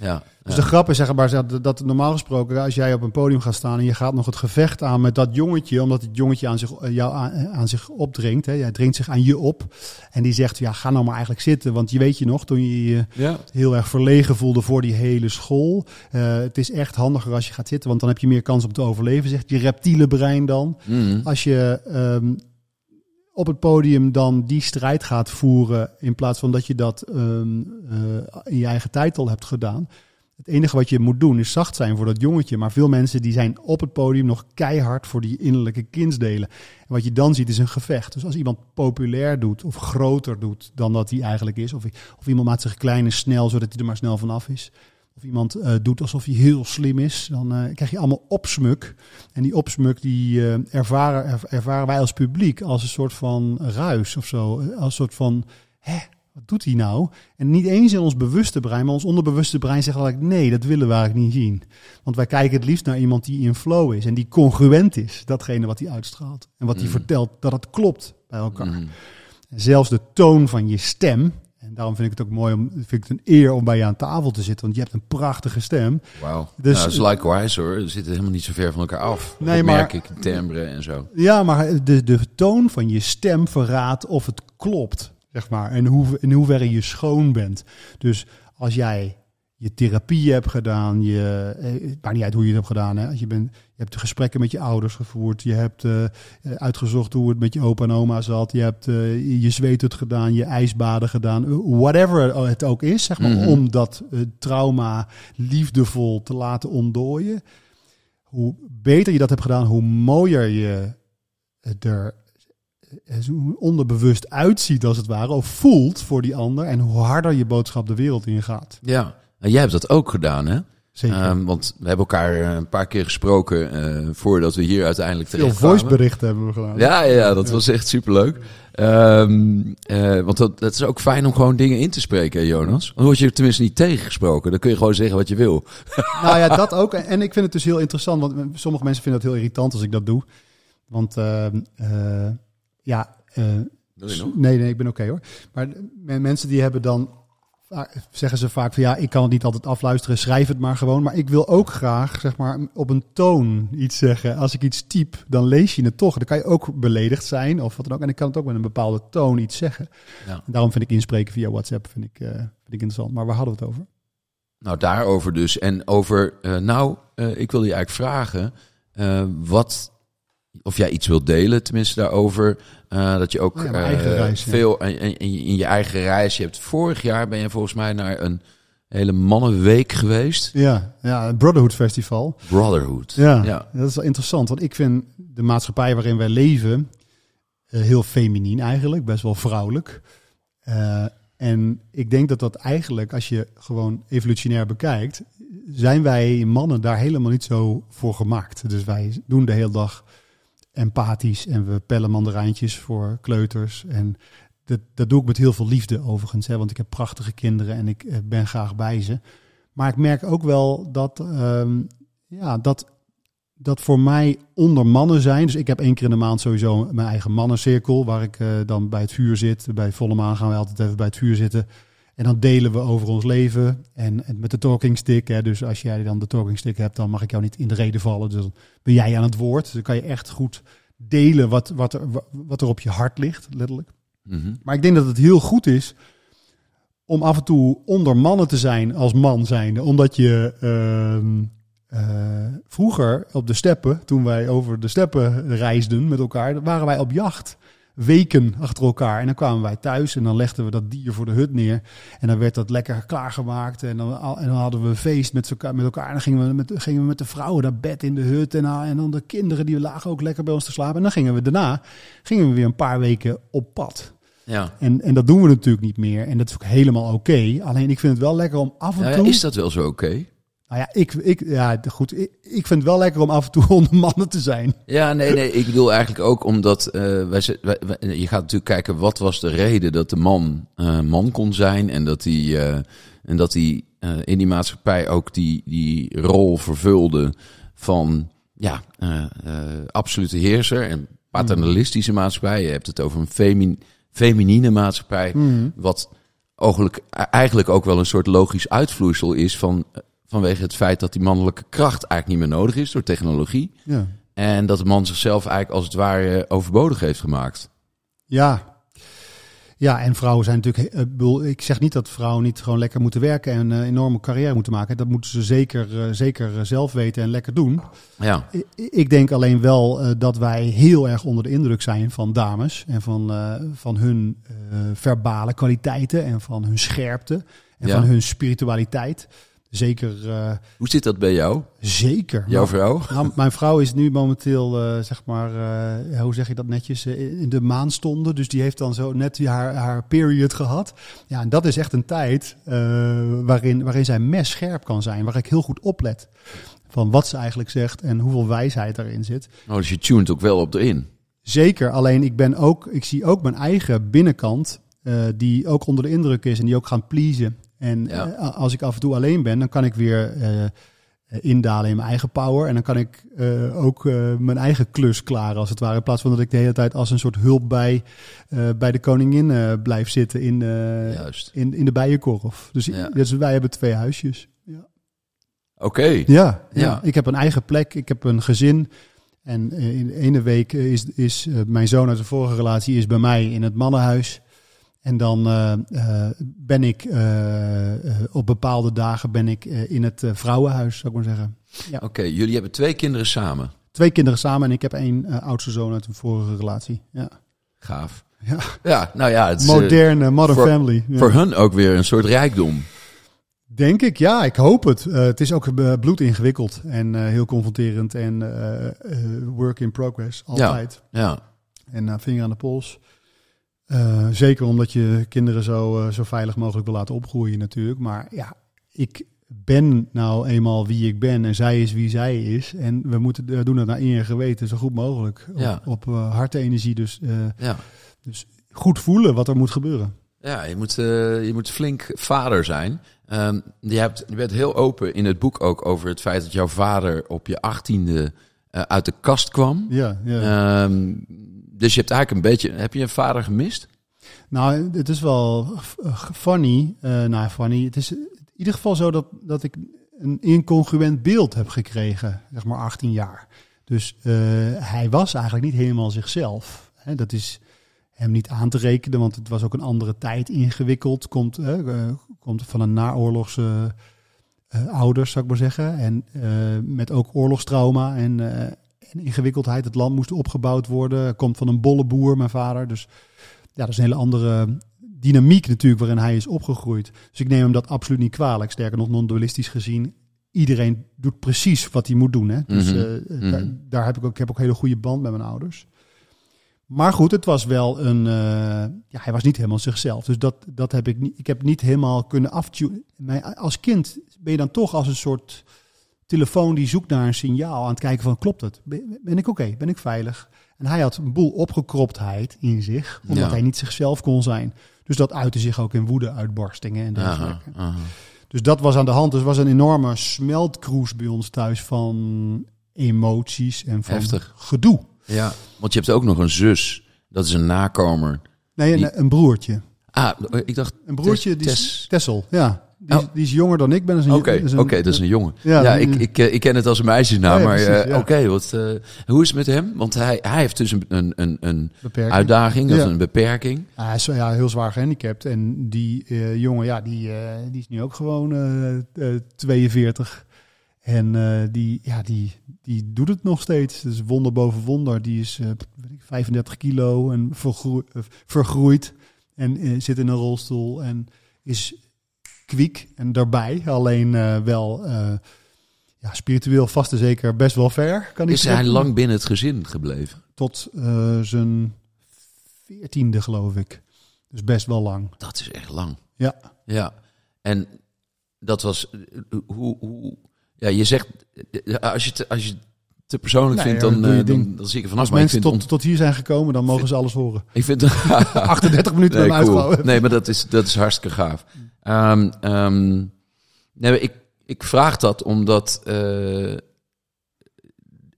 Ja, dus de grap is zeg maar dat, dat normaal gesproken, als jij op een podium gaat staan en je gaat nog het gevecht aan met dat jongetje, omdat het jongetje aan zich, jou aan, aan zich opdringt, hè, jij dringt zich aan je op en die zegt, ja, ga nou maar eigenlijk zitten, want je weet je nog, toen je je ja. heel erg verlegen voelde voor die hele school, uh, het is echt handiger als je gaat zitten, want dan heb je meer kans om te overleven, zegt je reptiele brein dan. Mm. Als je um, op het podium dan die strijd gaat voeren in plaats van dat je dat um, uh, in je eigen tijd al hebt gedaan. Het enige wat je moet doen is zacht zijn voor dat jongetje. Maar veel mensen die zijn op het podium nog keihard voor die innerlijke kindsdelen. En wat je dan ziet is een gevecht. Dus als iemand populair doet of groter doet dan dat hij eigenlijk is. Of, of iemand maakt zich klein en snel zodat hij er maar snel vanaf is. Of iemand uh, doet alsof hij heel slim is. Dan uh, krijg je allemaal opsmuk. En die opsmuk die uh, ervaren, er, ervaren wij als publiek als een soort van ruis of zo. Als een soort van, hè, wat doet hij nou? En niet eens in ons bewuste brein, maar ons onderbewuste brein zegt eigenlijk, nee, dat willen we eigenlijk niet zien. Want wij kijken het liefst naar iemand die in flow is en die congruent is, datgene wat hij uitstraalt. En wat hij Mm. vertelt, dat het klopt bij elkaar. En zelfs de toon van je stem, daarom vind ik het ook mooi om, vind ik het een eer om bij je aan tafel te zitten, want je hebt een prachtige stem. Wauw. Dus- nou, is likewise hoor. We zitten helemaal niet zo ver van elkaar af. Nee, dat maar- merk ik, timbre en zo. Ja, maar de, de toon van je stem verraadt of het klopt, zeg maar. En hoe, in hoeverre je schoon bent. Dus als jij je therapie hebt gedaan, je, eh, het maakt niet uit hoe je het hebt gedaan. Hè? Als je, bent, je hebt de gesprekken met je ouders gevoerd, je hebt eh, eh, uitgezocht hoe het met je opa en oma zat, je hebt je zweethut gedaan, je ijsbaden gedaan, whatever het ook is, zeg maar, Mhm. om dat trauma liefdevol te laten ontdooien. Hoe beter je dat hebt gedaan, hoe mooier je het er onderbewust uitziet als het ware, of voelt voor die ander en hoe harder je boodschap de wereld ingaat. Ja. Nou, jij hebt dat ook gedaan hè? Zeker. Ehm, want we hebben elkaar eh, een paar keer gesproken eh, voordat we hier uiteindelijk Veel terecht kwamen. voiceberichten hebben we gedaan. Ja, ja, dat was echt superleuk. Ehm eh, want dat, dat is ook fijn om gewoon dingen in te spreken, Jonas. Dan word je tenminste niet tegengesproken. Dan kun je gewoon zeggen wat je wil. Nou ja, dat ook. En ik vind het dus heel interessant, want sommige mensen vinden het heel irritant als ik dat doe. Want ehm, eh, ja, eh, nee, nee, ik ben oké hoor. Maar mensen die hebben dan, zeggen ze vaak van ja, ik kan het niet altijd afluisteren, schrijf het maar gewoon. Maar ik wil ook graag, zeg maar, op een toon iets zeggen. Als ik iets typ, dan lees je het toch. Dan kan je ook beledigd zijn of wat dan ook. En ik kan het ook met een bepaalde toon iets zeggen. Ja. En daarom vind ik inspreken via WhatsApp vind ik, eh, vind ik interessant. Maar waar hadden we het over? Nou, daarover dus. En over, eh, nou, eh, ik wil je eigenlijk vragen wat, of jij iets wilt delen, tenminste daarover. eh, dat je ook ja, mijn eh, reis, veel in, in, in je eigen reis. Je hebt vorig jaar ben je volgens mij naar een hele mannenweek geweest. Ja, ja het Brotherhood Festival. Brotherhood. Ja, ja. dat is wel interessant. Want ik vind de maatschappij waarin wij leven eh, heel feminien eigenlijk, best wel vrouwelijk. En ik denk dat dat eigenlijk, als je gewoon evolutionair bekijkt, zijn wij mannen daar helemaal niet zo voor gemaakt. Dus wij doen de hele dag empathisch en we pellen mandarijntjes voor kleuters. En dat, dat doe ik met heel veel liefde overigens, hè, want ik heb prachtige kinderen en ik eh, ben graag bij ze. Maar ik merk ook wel dat, ehm, ja, dat, dat voor mij onder mannen zijn. Dus ik heb één keer in de maand sowieso mijn eigen mannencirkel, waar ik eh, dan bij het vuur zit. Bij volle maan gaan we altijd even bij het vuur zitten. En dan delen we over ons leven. En, en met de talking stick. Hè, dus als jij dan de talking stick hebt, dan mag ik jou niet in de reden vallen. Dus dan ben jij aan het woord. Dus dan kan je echt goed delen wat, wat, er, wat er op je hart ligt, letterlijk. Mhm. Maar ik denk dat het heel goed is om af en toe onder mannen te zijn als man zijnde. Omdat je ehm, eh, vroeger op de steppen, toen wij over de steppen reisden met elkaar, waren wij op jacht. Weken achter elkaar. En dan kwamen wij thuis en dan legden we dat dier voor de hut neer. En dan werd dat lekker klaargemaakt. En dan, en dan hadden we een feest met elkaar. Met elkaar. En dan gingen we met, gingen we met de vrouwen naar bed in de hut. En, dan- en dan de kinderen die lagen ook lekker bij ons te slapen. En dan gingen we daarna gingen we weer een paar weken op pad. Ja. En, en dat doen we natuurlijk niet meer. En dat is ook helemaal oké. Alleen ik vind het wel lekker om af en Nou ja, toe. is dat wel zo oké? Nou ja, ik, ik, ja, goed. Ik, ik vind het wel lekker om af en toe onder mannen te zijn. Ja, nee, nee. Ik bedoel eigenlijk ook omdat eh, wij, zit- wij, wij- je gaat natuurlijk kijken wat was de reden dat de man eh, man kon zijn en dat hij eh, en dat hij in die maatschappij ook die die rol vervulde van ja absolute heerser en paternalistische maatschappij. Je hebt het over een femin, feminine maatschappij, wat ogelijk, eigenlijk ook wel een soort logisch uitvloeisel is van vanwege het feit dat die mannelijke kracht eigenlijk niet meer nodig is door technologie. Ja. En dat de man zichzelf eigenlijk als het ware overbodig heeft gemaakt. Ja. Ja, en vrouwen zijn natuurlijk. eh, Ik zeg niet dat vrouwen niet gewoon lekker moeten werken en een enorme carrière moeten maken. Dat moeten ze zeker, eh, zeker eh, zelf weten en lekker doen. Ja, Ik denk alleen wel eh, dat wij heel erg onder de indruk zijn van dames en van, eh, van hun eh, verbale kwaliteiten en van hun scherpte en Ja. van hun spiritualiteit. Zeker, eh, hoe zit dat bij jou? zeker. Jouw Maar- vrouw? nou, mijn vrouw is nu momenteel, eh, zeg maar, eh, hoe zeg je dat netjes, in de maanstonden. Dus die heeft dan zo net haar, haar period gehad. Ja, en dat is echt een tijd waarin, waarin zij mes scherp kan zijn. Waar ik heel goed oplet van wat ze eigenlijk zegt en hoeveel wijsheid daarin zit. Oh, dus je tuned ook wel op erin. Zeker, alleen ik ben ook, ik zie ook mijn eigen binnenkant die ook onder de indruk is en die ook gaan pleasen. En Ja. eh, als ik af en toe alleen ben, dan kan ik weer eh, eh, indalen in mijn eigen power. En dan kan ik ook mijn eigen klus klaren, als het ware. In plaats van dat ik de hele tijd als een soort hulp bij, bij de koningin blijf zitten in, in, in de bijenkorf. Dus, Ja. dus wij hebben twee huisjes. Ja. Oké. Ja, ja. Ja. ik heb een eigen plek, ik heb een gezin. En in de ene week is, is mijn zoon uit de vorige relatie is bij mij in het mannenhuis. En dan eh, eh, ben ik eh, op bepaalde dagen ben ik in het vrouwenhuis, zou ik maar zeggen. Oké, jullie hebben twee kinderen samen. Twee kinderen samen en ik heb één oudste zoon uit een vorige relatie. Ja, Gaaf. ja. Ja, nou ja, het is moderne, modern voor- family. Ja. voor hun ook weer een soort rijkdom. Denk ik, ja, ik hoop het. Het is ook bloed ingewikkeld en heel confronterend en work in progress, altijd. Ja, En eh, vinger aan de pols. Eh, zeker omdat je kinderen zo, eh, zo veilig mogelijk wil laten opgroeien natuurlijk. Maar ja, ik ben nou eenmaal wie ik ben en zij is wie zij is. En we moeten we doen het naar eer en geweten zo goed mogelijk. Op, Ja. op eh, hartenergie dus eh, ja. goed voelen wat er moet gebeuren. Ja, je moet, je moet flink vader zijn. Ehm, je, hebt, je bent heel open in het boek ook over het feit dat jouw vader op je achttiende eh uit de kast kwam. Ja, ja. Ehm, dus je hebt eigenlijk een beetje... Heb je een vader gemist? Nou, het is wel f- funny. eh nou, funny. Het is in ieder geval zo dat, dat ik een incongruent beeld heb gekregen, zeg maar 18 jaar. Dus eh, hij was eigenlijk niet helemaal zichzelf. Hè, dat is hem niet aan te rekenen, want het was ook een andere tijd ingewikkeld. Komt, eh, eh, komt van een naoorlogse eh, ouders, zou ik maar zeggen. En eh, met ook oorlogstrauma en, eh, en ingewikkeldheid. Het land moest opgebouwd worden. Komt van een bolle boer, mijn vader. Dus ja, dat is een hele andere dynamiek natuurlijk waarin hij is opgegroeid. Dus ik neem hem dat absoluut niet kwalijk. Sterker nog, non-dualistisch gezien, iedereen doet precies wat hij moet doen. Hè? Dus Mhm. Mhm. daar, daar heb ik ook, ik heb ook een hele goede band met mijn ouders. Maar goed, het was wel een. eh, ja, hij was niet helemaal zichzelf. Dus dat, dat heb ik niet. Ik heb niet helemaal kunnen aftunen. Mijn- Als kind ben je dan toch als een soort telefoon die zoekt naar een signaal. Aan het kijken van klopt het? Ben, ben ik oké? Ben ik veilig? En hij had een boel opgekroptheid in zich, omdat Ja. hij niet zichzelf kon zijn. Dus dat uitte zich ook in woede-uitbarstingen en dergelijke. aha. Dus dat was aan de hand. Dus het was een enorme smeltkroes bij ons thuis van emoties en van Heftig. gedoe. Ja, want je hebt ook nog een zus. Dat is een nakomer. Nee, Die- een, een broertje. Ah, ik dacht... Een broertje, die is Tessel. Ja, die, is, Oh. die is jonger dan ik ben. Een- Oké, dat is een- oké, dat is een jongen. Ja, ik, ik, eh, ik ken het als een Ja, ja, maar eh, ja. oké, wat, eh, hoe is het met hem? Want hij, hij heeft dus een, een, een, beperking. uitdaging, of een beperking. Hij is ja, heel zwaar gehandicapt. En die jongen, ja, die, die is nu ook gewoon eh, eh, 42. En eh, die, ja, die, die doet het nog steeds. Dus wonder boven wonder. Die is eh, weet ik, 35 kilo en vergroe- eh, vergroeid. En eh, zit in een rolstoel en is kwiek en daarbij. Alleen eh, wel eh, ja, spiritueel vast en zeker best wel ver. Kan Is hij lang binnen het gezin gebleven? Tot eh, zijn veertiende, geloof ik. Dus best wel lang. Dat is echt lang. Ja. Ja, en dat was, eh, hoe, hoe ja, je zegt, als je, te, als je te persoonlijk Nee, vindt, dan, eh, dan, dan zie ik er vanaf. Als Maar mensen vind, tot, tot hier zijn gekomen, dan mogen ze alles horen. ik vind 38 minuten nee, cool. Nee, maar dat is, dat is hartstikke gaaf. Ehm, ehm, nee, ik, ik vraag dat omdat eh,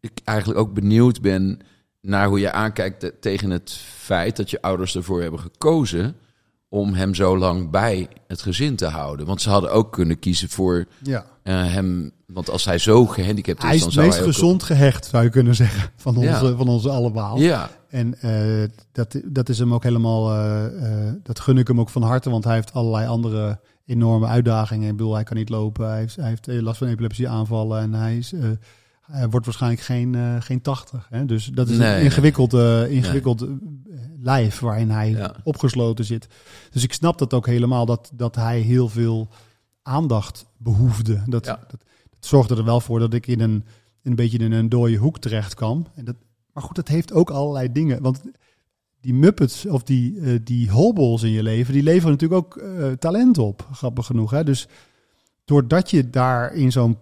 ik eigenlijk ook benieuwd ben naar hoe je aankijkt te- tegen het feit dat je ouders ervoor hebben gekozen om hem zo lang bij het gezin te houden. Want ze hadden ook kunnen kiezen voor Ja. eh, hem, want als hij zo gehandicapt is, Hij is dan het zou meest hij ook- gezond gehecht, zou je kunnen zeggen, van onze, Ja. van onze allemaal. Ja, En eh, dat, dat is hem ook helemaal, eh, eh, dat gun ik hem ook van harte, want hij heeft allerlei andere enorme uitdagingen. Ik bedoel, hij kan niet lopen, hij heeft, hij heeft last van epilepsieaanvallen en hij, is, hij wordt waarschijnlijk geen, geen 80. Hè? Dus dat is Nee, een ingewikkeld, ingewikkeld lijf waarin hij Ja. opgesloten zit. Dus ik snap dat ook helemaal, dat, dat hij heel veel aandacht behoefde. Dat, Ja. dat, zorgde er wel voor dat ik in een, een beetje in een dode hoek terecht kwam. En dat, maar goed, dat heeft ook allerlei dingen. Want die Muppets of die, eh die hobbels in je leven, die leveren natuurlijk ook eh, talent op, grappig genoeg. Hè? Dus doordat je daar in zo'n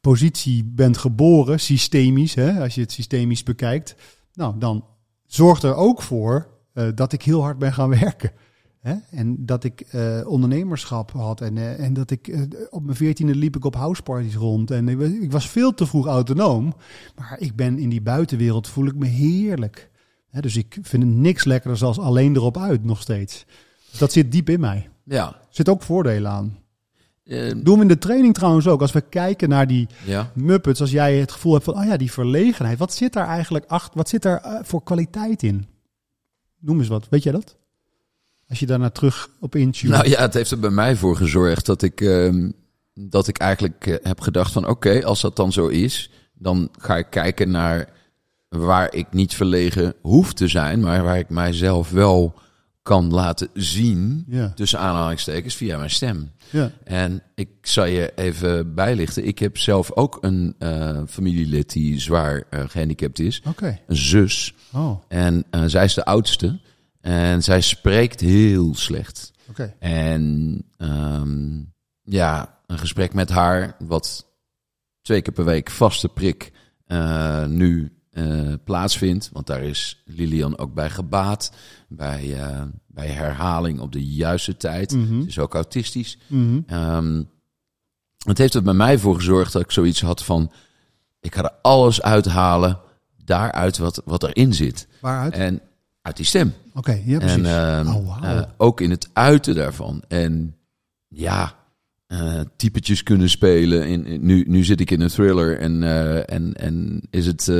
positie bent geboren, systemisch, hè, als je het systemisch bekijkt, nou, dan zorgt er ook voor eh, dat ik heel hard ben gaan werken. Hè? En dat ik eh, ondernemerschap had. En, eh, en dat ik eh, op mijn veertiende liep ik op houseparties rond. En ik, was- ik was veel te vroeg autonoom. Maar ik ben in die buitenwereld voel ik me heerlijk. Hè, dus ik vind het niks lekkerder als alleen erop uit nog steeds. Dat zit diep in mij. Ja. Er zit ook voordelen aan. Eh, Doen we in de training trouwens ook. Als we kijken naar die ja. Muppets, als jij het gevoel hebt van, oh ja, die verlegenheid. Wat zit daar eigenlijk achter? Wat zit daar voor kwaliteit in? Noem eens wat. Weet jij dat? Als je daarna terug op intuït. Nou ja, het heeft er bij mij voor gezorgd dat ik, ehm, dat ik eigenlijk eh, heb gedacht van oké, als dat dan zo is, dan ga ik kijken naar waar ik niet verlegen hoef te zijn, maar waar ik mijzelf wel kan laten zien, Ja, tussen aanhalingstekens, via mijn stem. ja. En ik zal je even bijlichten. Ik heb zelf ook een eh, familielid die zwaar eh, gehandicapt is. Een zus. Oh, En zij is de oudste. En zij spreekt heel slecht. oké. En ehm, ja, een gesprek met haar, wat twee keer per week vaste prik eh, nu eh, plaatsvindt. Want daar is Lilian ook bij gebaat. Bij, eh, bij herhaling op de juiste tijd. Mhm. Ze is ook autistisch. Mhm. Ehm, het heeft er bij mij voor gezorgd dat ik zoiets had van... Ik ga er alles uithalen, daaruit wat, wat erin zit. Waaruit? En uit die stem. Oké, ja precies. En ehm, oh, eh, ook in het uiten daarvan. En ja, eh typetjes kunnen spelen. In, in- nu, nu zit ik in een thriller en, eh, en, en is het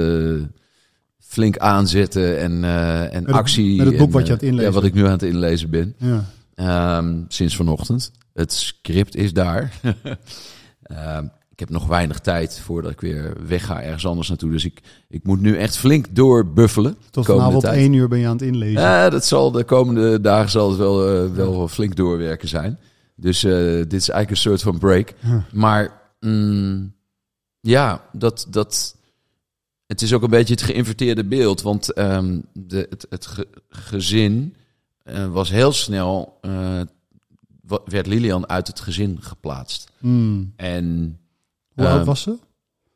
flink aanzetten en, en Met het- actie. met het boek en, wat je aan het inlezen Ja, wat ik nu aan het inlezen ben. ja. Ehm, sinds vanochtend. Het script is daar. Ik heb nog weinig tijd voordat ik weer wegga ergens anders naartoe. Dus ik, ik moet nu echt flink doorbuffelen. Tot vanavond tijd. één uur ben je aan het inlezen. Ja, dat zal de komende dagen zal het wel, eh, wel flink doorwerken zijn. Dus eh, dit is eigenlijk een soort van break. Maar mm, ja, dat, dat, het is ook een beetje het geïnverteerde beeld. Want ehm, de, het, het ge- gezin eh, was heel snel, werd Lilian uit het gezin geplaatst. Hmm. En Hoe oud Ehm, was ze?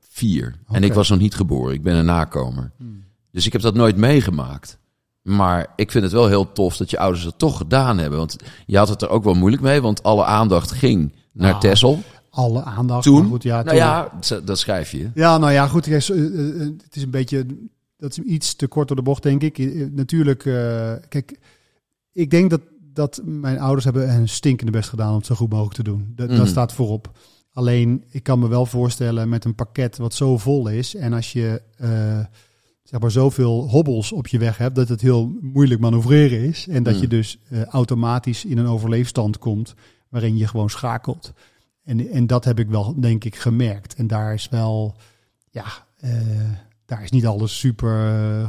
vier. En ik was nog niet geboren. Ik ben een nakomer. Hmm. Dus ik heb dat nooit meegemaakt. Maar ik vind het wel heel tof dat je ouders het toch gedaan hebben. Want je had het er ook wel moeilijk mee, want alle aandacht ging naar Ah, Tessel. Alle aandacht. Toen? Goed, ja, Nou ja, dat schrijf je. Ja, nou ja, goed. zo, eh, eh, het is een beetje. Dat is iets te kort door de bocht, denk ik. Eh, eh, Natuurlijk, eh, kijk, ik denk dat, dat mijn ouders hebben hun stinkende best gedaan om het zo goed mogelijk te doen. Dat, Mhm. dat staat voorop. Alleen, ik kan me wel voorstellen met een pakket wat zo vol is. En als je eh, zeg maar zoveel hobbels op je weg hebt, dat het heel moeilijk manoeuvreren is. En dat Mhm. je dus eh, automatisch in een overleefstand komt waarin je gewoon schakelt. En, en dat heb ik wel, denk ik, gemerkt. En daar is wel, ja, eh, daar is niet alles super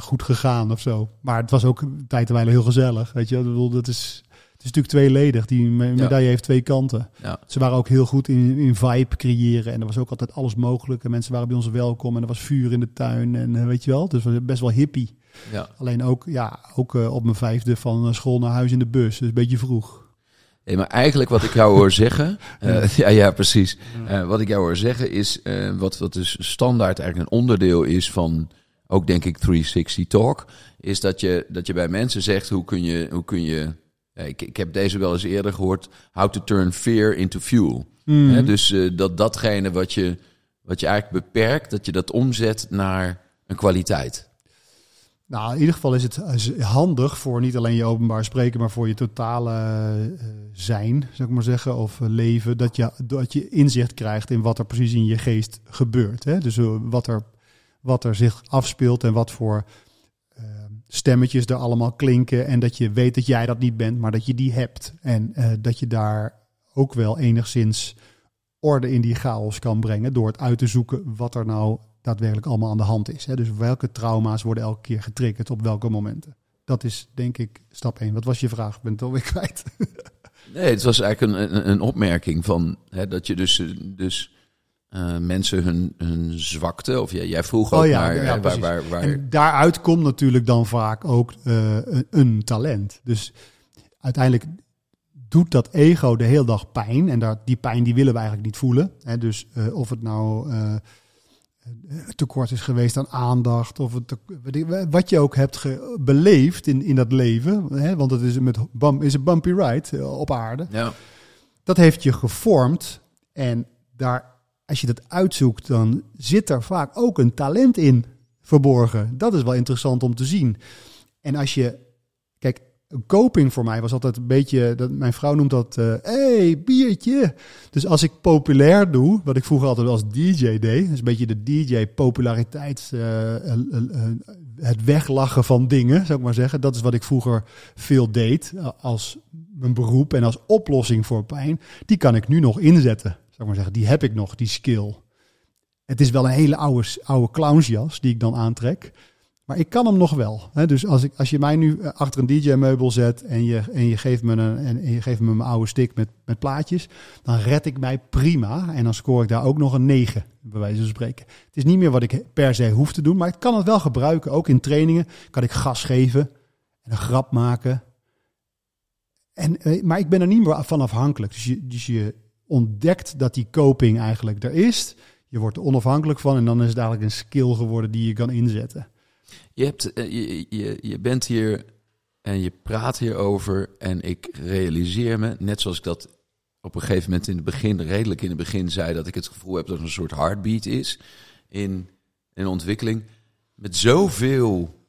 goed gegaan of zo. Maar het was ook een tijd en wijle heel gezellig. Weet je, ik bedoel, dat is, is natuurlijk tweeledig. Die me- medaille heeft twee kanten. Ja. Ze waren ook heel goed in, in vibe creëren. En er was ook altijd alles mogelijk. En mensen waren bij ons welkom. En er was vuur in de tuin. En eh, weet je wel, dus was best wel hippie. Ja. Alleen ook, ja, ook eh, op mijn vijfde van eh, school naar huis in de bus. Dus een beetje vroeg. Nee, maar eigenlijk wat ik jou hoor zeggen... ja, ja, precies. Wat ik jou hoor zeggen is... wat, wat dus standaard eigenlijk een onderdeel is van... ook denk ik 360 Talk... is dat je, dat je bij mensen zegt... hoe kun je... Hoe kun je ik, ik heb deze wel eens eerder gehoord... how to turn fear into fuel. Hè, dus eh, dat datgene wat je, wat je eigenlijk beperkt... dat je dat omzet naar een kwaliteit. Nou, in ieder geval is het handig voor niet alleen je openbaar spreken, maar voor je totale eh, zijn, zou ik maar zeggen, of leven, dat je, dat je inzicht krijgt in wat er precies in je geest gebeurt. Hè? Dus eh, wat, er, wat er zich afspeelt en wat voor stemmetjes er allemaal klinken. En dat je weet dat jij dat niet bent, maar dat je die hebt. En eh, dat je daar ook wel enigszins orde in die chaos kan brengen door het uit te zoeken wat er nou daadwerkelijk allemaal aan de hand is. Hè? Dus welke trauma's worden elke keer getriggerd op welke momenten. Dat is denk ik stap 1. Wat was je vraag? Ik ben het alweer kwijt. Nee, het was eigenlijk een, een, een opmerking van... Hè, dat je dus... dus eh, mensen hun, hun zwakte, of jij, jij vroeg ook Oh ja, naar ja, waar, waar, waar, En daaruit komt natuurlijk dan vaak ook eh, een, een talent. Dus uiteindelijk doet dat ego de hele dag pijn. En daar, die pijn die willen we eigenlijk niet voelen. Hè? Dus eh, of het nou tekort is geweest aan aandacht. Of het, wat je ook hebt beleefd in, in dat leven. Hè, want het is, met, is een bumpy ride op aarde. Ja. Dat heeft je gevormd. En daar, als je dat uitzoekt, dan zit er vaak ook een talent in verborgen. Dat is wel interessant om te zien. En als je, kijk, coping voor mij was altijd een beetje, dat, mijn vrouw noemt dat, hé, uh, hey, biertje. Dus als ik populair doe, wat ik vroeger altijd als DJ deed, dus een beetje de DJ-populariteit, uh, uh, het weglachen van dingen, zou ik maar zeggen. Dat is wat ik vroeger veel deed als mijn beroep en als oplossing voor pijn. Die kan ik nu nog inzetten, zou ik maar zeggen. Die heb ik nog, die skill. Het is wel een hele oude, oude clownsjas die ik dan aantrek. Maar ik kan hem nog wel. Hè? Dus als, ik, als je mij nu eh, achter een DJ-meubel zet en je, en je geeft me een, en je geeft me mijn oude stick met, met plaatjes, dan red ik mij prima. En dan scoor ik daar ook nog een 9, bij wijze van spreken. Het is niet meer wat ik per se hoef te doen, maar ik kan het wel gebruiken. Ook in trainingen kan ik gas geven en een grap maken. En, eh, maar ik ben er niet meer van afhankelijk. Dus je, dus je ontdekt dat die coping eigenlijk er is. Je wordt er onafhankelijk van en dan is het eigenlijk een skill geworden die je kan inzetten. Je, hebt, eh, je, je, bent hier en je praat hierover en ik realiseer me, net zoals ik dat op een gegeven moment in het begin, redelijk in het begin zei, dat ik het gevoel heb dat er een soort heartbeat is in, in ontwikkeling. Met zoveel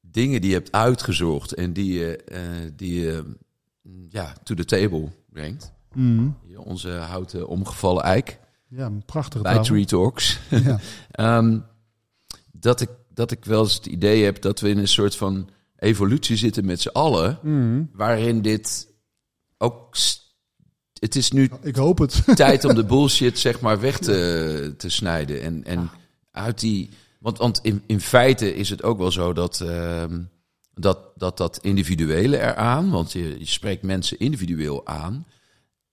dingen die je hebt uitgezocht en die je, uh, die je ja, to the table brengt. Mm. Onze houten omgevallen eik. Ja, prachtig. Bij Tree Talks. Ja. um, dat ik dat ik wel eens het idee heb dat we in een soort van evolutie zitten met z'n allen. Mm. Waarin dit ook. Het is nu. Ik hoop het. Tijd om de bullshit zeg maar weg te, te snijden. En, en uit die. Want, want in, in feite is het ook wel zo dat. Uh, dat, dat dat individuele eraan, want je, je spreekt mensen individueel aan.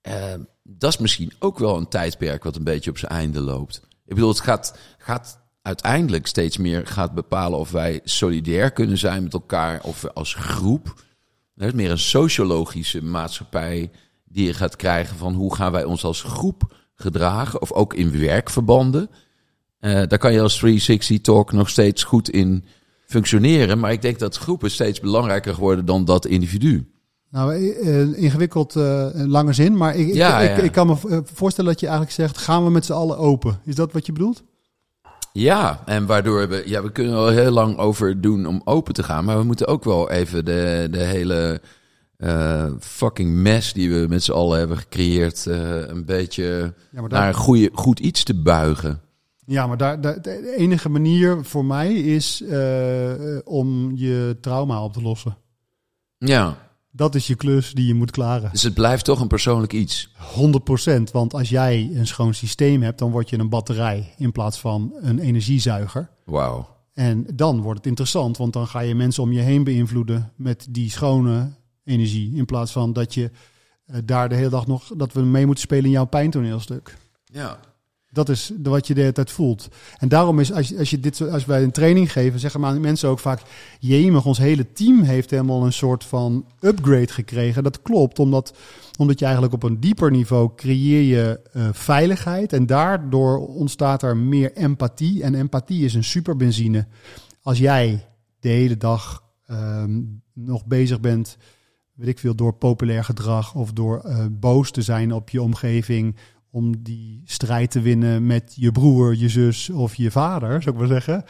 Uh, dat is misschien ook wel een tijdperk wat een beetje op zijn einde loopt. Ik bedoel, het gaat, gaat uiteindelijk steeds meer gaat bepalen of wij solidair kunnen zijn met elkaar of we als groep. Het is meer een sociologische maatschappij die je gaat krijgen van hoe gaan wij ons als groep gedragen, of ook in werkverbanden. Uh, daar kan je als 360 Talk nog steeds goed in functioneren, maar ik denk dat groepen steeds belangrijker worden dan dat individu. Nou, uh, ingewikkeld uh, lange zin, maar ik, ja, ik, ja. ik, ik, kan me voorstellen dat je eigenlijk zegt, gaan we met z'n allen open? Is dat wat je bedoelt? Ja, en waardoor we, ja, we kunnen wel heel lang over doen om open te gaan, maar we moeten ook wel even de, de hele uh, fucking mess die we met z'n allen hebben gecreëerd, uh, een beetje ja, daar... naar een goede, goed iets te buigen. Ja, maar daar, daar, de enige manier voor mij is om je trauma op te lossen. Ja. Dat is je klus die je moet klaren. Dus het blijft toch een persoonlijk iets? 100%. Want als jij een schoon systeem hebt, dan word je een batterij in plaats van een energiezuiger. Wauw. En dan wordt het interessant, want dan ga je mensen om je heen beïnvloeden met die schone energie. In plaats van dat je uh, daar de hele dag nog, dat we mee moeten spelen in jouw pijntoneelstuk. Ja. Dat is wat je de hele tijd voelt. En daarom is, als als je dit, als wij een training geven, zeggen maar mensen ook vaak: Jemig, ons hele team heeft helemaal een soort van upgrade gekregen. Dat klopt, omdat, omdat je eigenlijk op een dieper niveau creëer je uh, veiligheid. En daardoor ontstaat er meer empathie. En empathie is een superbenzine. Als jij de hele dag um, nog bezig bent, weet ik veel, door populair gedrag of door uh, boos te zijn op je omgeving om die strijd te winnen met je broer, je zus of je vader, zou ik maar zeggen.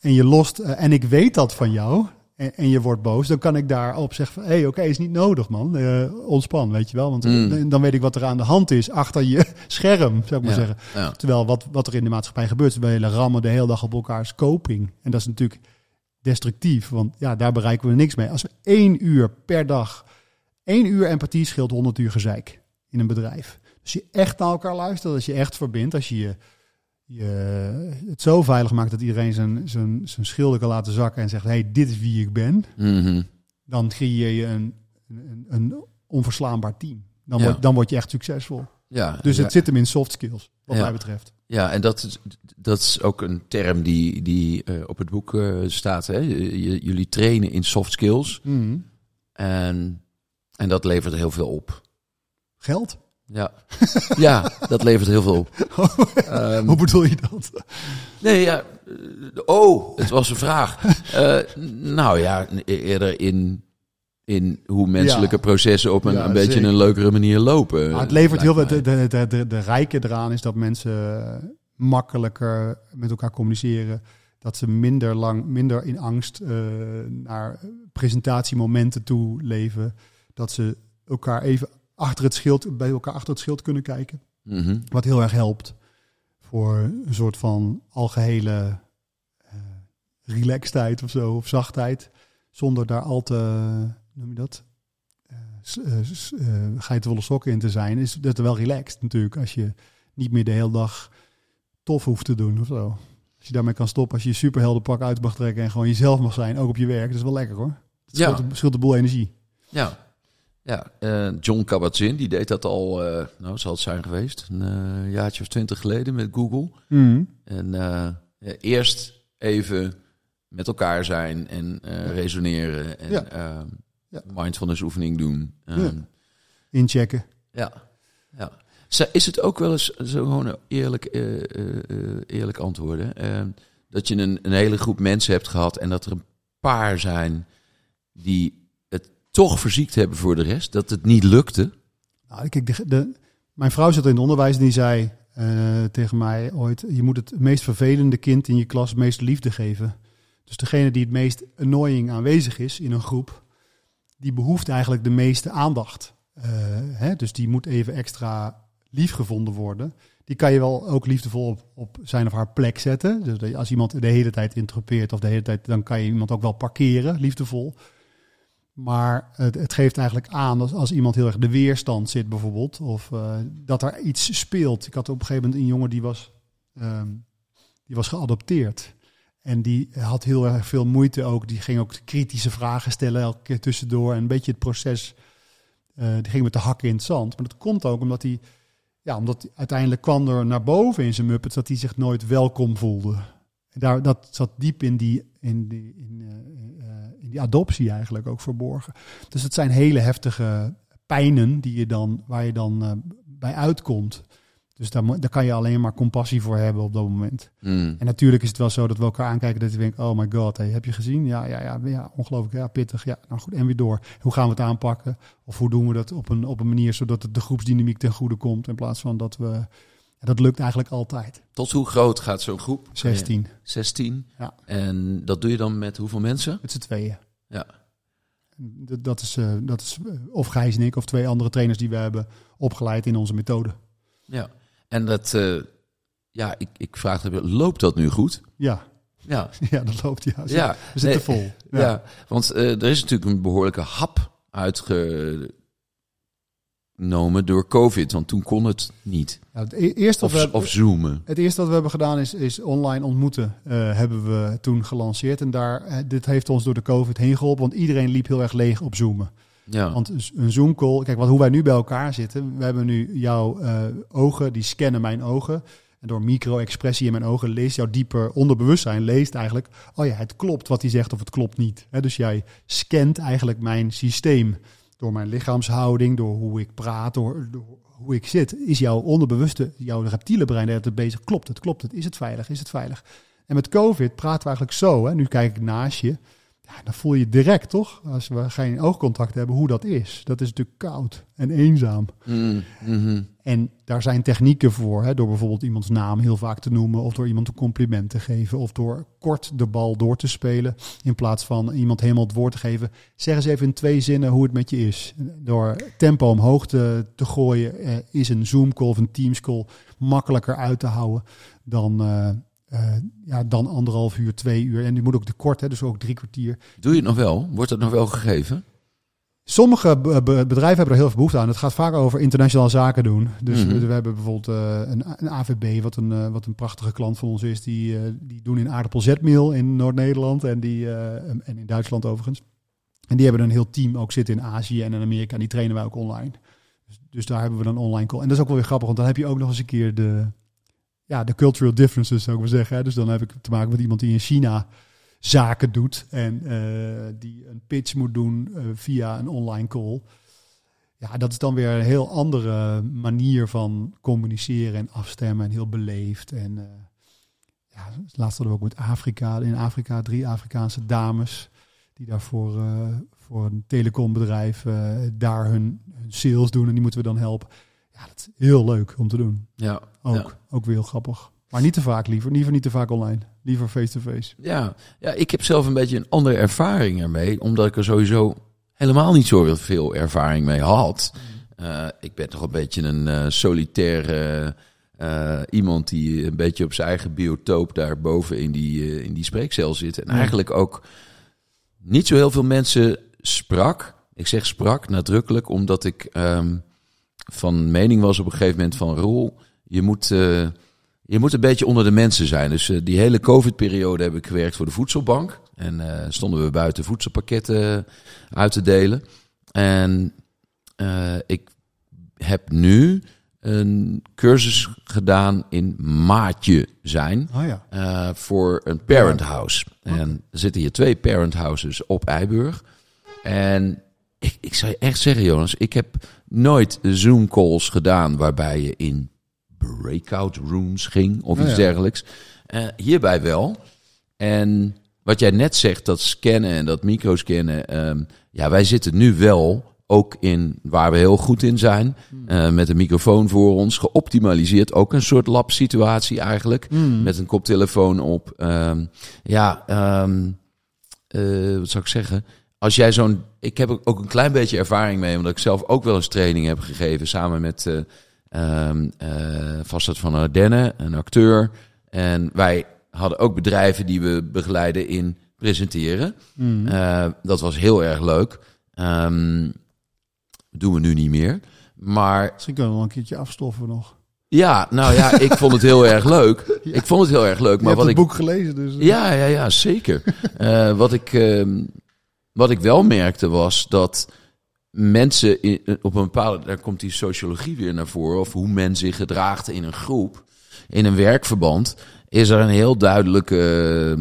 En je lost, uh, en ik weet dat van jou, en, en, je wordt boos, dan kan ik daarop zeggen van, hé, hey, oké, okay, is niet nodig, man. Uh, ontspan, weet je wel. Want mm. dan weet ik wat er aan de hand is achter je scherm, zou ik maar ja, zeggen. Ja. Terwijl wat, wat er in de maatschappij gebeurt, we hele rammen de hele dag op elkaars coping. En dat is natuurlijk destructief, want ja, daar bereiken we niks mee. Als we één uur per dag, één uur empathie scheelt 100 uur gezeik in een bedrijf. Als je echt naar elkaar luistert, als je echt verbindt, als je, je, je het zo veilig maakt dat iedereen zijn, zijn, zijn schilder kan laten zakken en zegt: hey, dit is wie ik ben, mm -hmm. dan creëer je een, een, een onverslaanbaar team. Dan, ja. word, dan word je echt succesvol. Ja, dus ja. het zit hem in soft skills, wat ja. mij betreft. Ja, en dat is, dat is ook een term die, die uh, op het boek uh, staat. Hè? Jullie trainen in soft skills. Mm. En, en dat levert heel veel op. Geld? Ja. ja, dat levert heel veel op. Ehm, Hoe bedoel je dat? nee, ja. eh, Oh, het was een vraag. Eh, nou ja, eerder in, in hoe menselijke Ja. processen op een, Ja, een beetje zeker. een leukere manier lopen. Maar het levert heel veel. De, de, de, de, de rijke eraan is dat mensen makkelijker met elkaar communiceren. Dat ze minder lang, minder in angst eh, naar presentatiemomenten toe leven. Dat ze elkaar even achter het schild, bij elkaar achter het schild kunnen kijken. Mhm. Wat heel erg helpt voor een soort van algehele eh relaxedheid of zo, of zachtheid. Zonder daar al te, noem je dat, s- eh, geitenwolle sokken in te zijn. Is dat wel relaxed natuurlijk, als je niet meer de hele dag tof hoeft te doen of zo. Als je daarmee kan stoppen, als je je superheldenpak uit mag trekken en gewoon jezelf mag zijn, ook op je werk. Dat is wel lekker hoor. Het Ja. scheelt, scheelt de boel energie. Ja, ja eh, John Kabat-Zinn, die deed dat al, eh, nou zal het zijn geweest, een eh, jaartje of twintig geleden met Google. En eh, ja, eerst even met elkaar zijn en resoneren en Ja. ehm, Ja. mindfulness oefening doen. Ehm. Inchecken. ja. ja. Is het ook wel eens zo gewoon eerlijk, eerlijk antwoorden? ehm, dat je een, een hele groep mensen hebt gehad en dat er een paar zijn die toch verziekt hebben voor de rest, dat het niet lukte. Nou, de, mijn vrouw zat in het onderwijs en die zei eh, tegen mij ooit: Je moet het meest vervelende kind in je klas het meeste liefde geven. Dus degene die het meest annoying aanwezig is in een groep, die behoeft eigenlijk de meeste aandacht. Eh, hè? Dus die moet even extra lief gevonden worden. Die kan je wel ook liefdevol op, op zijn of haar plek zetten. Dus als iemand de hele tijd interrupeert of de hele tijd, dan kan je iemand ook wel parkeren, liefdevol. Maar het, het geeft eigenlijk aan als, als iemand heel erg de weerstand zit bijvoorbeeld. Of eh, dat er iets speelt. Ik had op een gegeven moment een jongen die was, ehm, die was geadopteerd. En die had heel erg veel moeite ook. Die ging ook kritische vragen stellen elke keer tussendoor. En een beetje het proces, eh, die ging met de hakken in het zand. Maar dat komt ook omdat hij, ja, omdat hij uiteindelijk kwam er naar boven in zijn Muppets dat hij zich nooit welkom voelde. En daar, dat zat diep in die, in, die, in, eh, eh, in die adoptie eigenlijk ook verborgen. Dus het zijn hele heftige pijnen die je dan, waar je dan eh, bij uitkomt. Dus daar, daar kan je alleen maar compassie voor hebben op dat moment. Hmm. En natuurlijk is het wel zo dat we elkaar aankijken dat je denkt, oh my god, hey, heb je gezien? Ja, ja, ja, ja, ongelooflijk, ja, pittig. Ja, nou goed, en weer door. Hoe gaan we het aanpakken? Of hoe doen we dat op een, op een manier zodat het de groepsdynamiek ten goede komt in plaats van dat we... Ja, dat lukt eigenlijk altijd. Tot hoe groot gaat zo'n groep? 16, 16. Ja. En dat doe je dan met hoeveel mensen? met z'n tweeën. Ja. Dat, is, eh, dat is eh, of Gijs en ik of twee andere trainers die we hebben opgeleid in onze methode. Ja. En dat, eh, ja, ik, ik vraag, het, loopt dat nu goed? Ja, Ja. ja dat loopt ja. Ja. We zitten Nee, vol. Ja, Ja. want er is natuurlijk een behoorlijke hap uitgenomen door COVID, want toen kon het niet. Ja, het e- eerste Of, we, of zoomen. Het eerste wat we hebben gedaan is, is online ontmoeten. eh, hebben we toen gelanceerd. En daar, eh, dit heeft ons door de COVID heen geholpen. Want iedereen liep heel erg leeg op Zoomen. Ja. Want een- Zoom call, kijk wat, hoe wij nu bij elkaar zitten. We hebben nu jouw eh, ogen, die scannen mijn ogen. En door micro-expressie in mijn ogen leest jouw dieper onderbewustzijn, leest eigenlijk, oh ja, het klopt wat hij zegt of het klopt niet. Dus jij scant eigenlijk mijn systeem. Door mijn lichaamshouding, door hoe ik praat, door, hoe ik zit. Is jouw onderbewuste, jouw reptiele brein tijd bezig. Klopt het, klopt het, is het veilig, is het veilig? En met COVID praten we eigenlijk zo. Hè? Nu kijk ik naast je. Ja, dan voel je direct, toch? Als we geen oogcontact hebben, hoe dat is. Dat is natuurlijk koud en eenzaam. Mm, mhm. En daar zijn technieken voor. Hè? Door bijvoorbeeld iemands naam heel vaak te noemen. Of door iemand een compliment te geven. Of door kort de bal door te spelen. In plaats van iemand helemaal het woord te geven. Zeg eens even in twee zinnen hoe het met je is. Door tempo omhoog te, te gooien. eh, is een Zoom call of een Teams call makkelijker uit te houden. Dan, eh, eh, ja, dan anderhalf uur, twee uur. En die moet ook te kort, hè? dus ook drie kwartier. Doe je het nog wel? Wordt het nog wel gegeven? Sommige be- be- bedrijven hebben er heel veel behoefte aan. Het gaat vaak over internationale zaken doen. Dus Mhm. we, we hebben bijvoorbeeld eh, een, een AVB, wat een, eh, wat een prachtige klant van ons is. Die, die doen in aardappelzetmeel in Noord-Nederland en, die, en in Duitsland overigens. En die hebben een heel team ook zitten in Azië en in Amerika. En die trainen wij ook online. Dus, dus daar hebben we dan online call. En dat is ook wel weer grappig, want dan heb je ook nog eens een keer de, ja, de cultural differences, zou ik maar zeggen. Dus dan heb ik te maken met iemand die in China zaken doet en eh, die een pitch moet doen eh, via een online call. ja, dat is dan weer een heel andere manier van communiceren en afstemmen en heel beleefd. En uh, ja, laatst hadden we ook met Afrika, in Afrika drie Afrikaanse dames die daarvoor voor een telecombedrijf daar hun, hun, sales doen en die moeten we dan helpen. Ja, dat is heel leuk om te doen. Ja, ook, ja. ook weer heel grappig. Maar niet te vaak liever, liever niet te vaak online. Liever face-to-face. Ja, ja, ik heb zelf een beetje een andere ervaring ermee, omdat ik er sowieso helemaal niet zo veel ervaring mee had. Uh, ik ben toch een beetje een uh, solitaire uh, iemand die een beetje op zijn eigen biotoop daarboven in die, in die spreekcel zit. En eigenlijk ook niet zo heel veel mensen sprak. Ik zeg sprak nadrukkelijk, omdat ik um, van mening was op een gegeven moment van Roel, je moet, uh, je moet een beetje onder de mensen zijn. Dus uh, die hele COVID-periode heb ik gewerkt voor de voedselbank. En uh, stonden we buiten voedselpakketten uit te delen. En ik heb nu een cursus gedaan in maatje zijn oh ja. voor een parent house. En er zitten hier twee parent houses op Eiburg. En ik, ik zou je echt zeggen, Jonas, ik heb nooit Zoom calls gedaan waarbij je in breakout rooms ging of Oh iets ja. dergelijks. Uh, hierbij wel. En wat jij net zegt, dat scannen en dat microscannen. Um, ja, wij zitten nu wel ook in waar we heel goed in zijn. Uh, met een microfoon voor ons, geoptimaliseerd. Ook een soort lab situatie eigenlijk. Mm. Met een koptelefoon op. Um, ja, um, uh, wat zou ik zeggen? Als jij zo'n. Ik heb ook een klein beetje ervaring mee, omdat ik zelf ook wel eens training heb gegeven. Samen met uh, Vastad van Ardennen, een acteur. En wij hadden ook bedrijven die we begeleiden in presenteren. Mm. Uh, dat was heel erg leuk. Um, doen we nu niet meer. Maar Misschien kunnen we nog een keertje afstoffen nog. ja, nou ja, ik vond het heel erg leuk. Ja. Ik vond het heel erg leuk. Je Maar hebt wat het ik boek gelezen, dus... ja, ja, ja, zeker. uh, wat, ik, uh, wat ik wel merkte was dat mensen in, op een bepaalde... Daar komt die sociologie weer naar voren. Of hoe men zich gedraagt in een groep. In een werkverband. Is er een heel duidelijke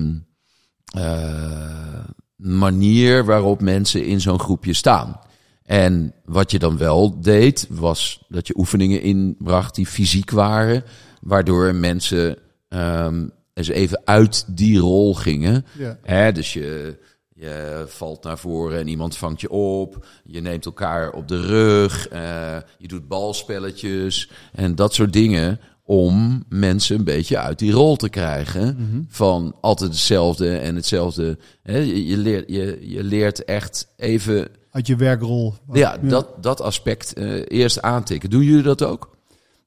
uh, manier waarop mensen in zo'n groepje staan. En wat je dan wel deed, was dat je oefeningen inbracht die fysiek waren. Waardoor mensen um, eens even uit die rol gingen. Ja. Hè, dus je, je valt naar voren en iemand vangt je op. Je neemt elkaar op de rug. Uh, je doet balspelletjes en dat soort dingen. Om mensen een beetje uit die rol te krijgen. Mhm. Van altijd hetzelfde en hetzelfde. Hè, je, je, leert, je, je leert echt even Uit je werkrol. ja, Dat, dat aspect uh, eerst aantikken. Doen jullie dat ook?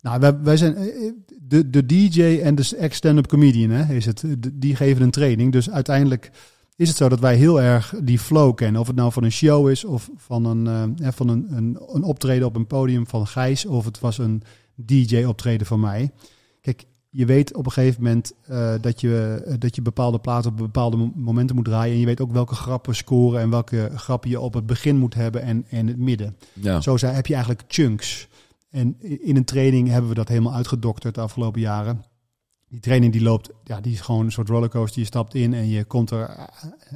Nou, wij, wij zijn eh, de, de DJ en de ex-stand-up comedian, hè, is het. Die geven een training. Dus uiteindelijk is het zo dat wij heel erg die flow kennen. Of het nou van een show is of van een, uh, van een, een, een optreden op een podium van Gijs. Of het was een DJ-optreden van mij. Kijk, je weet op een gegeven moment uh, dat, je, uh, dat je bepaalde platen op bepaalde momenten moet draaien. En je weet ook welke grappen scoren en welke grappen je op het begin moet hebben en, en het midden. Ja. Zo heb je eigenlijk chunks. En in een training hebben we dat helemaal uitgedokterd de afgelopen jaren. Die training die loopt, ja, die is gewoon een soort rollercoaster. Je stapt in en je komt er aan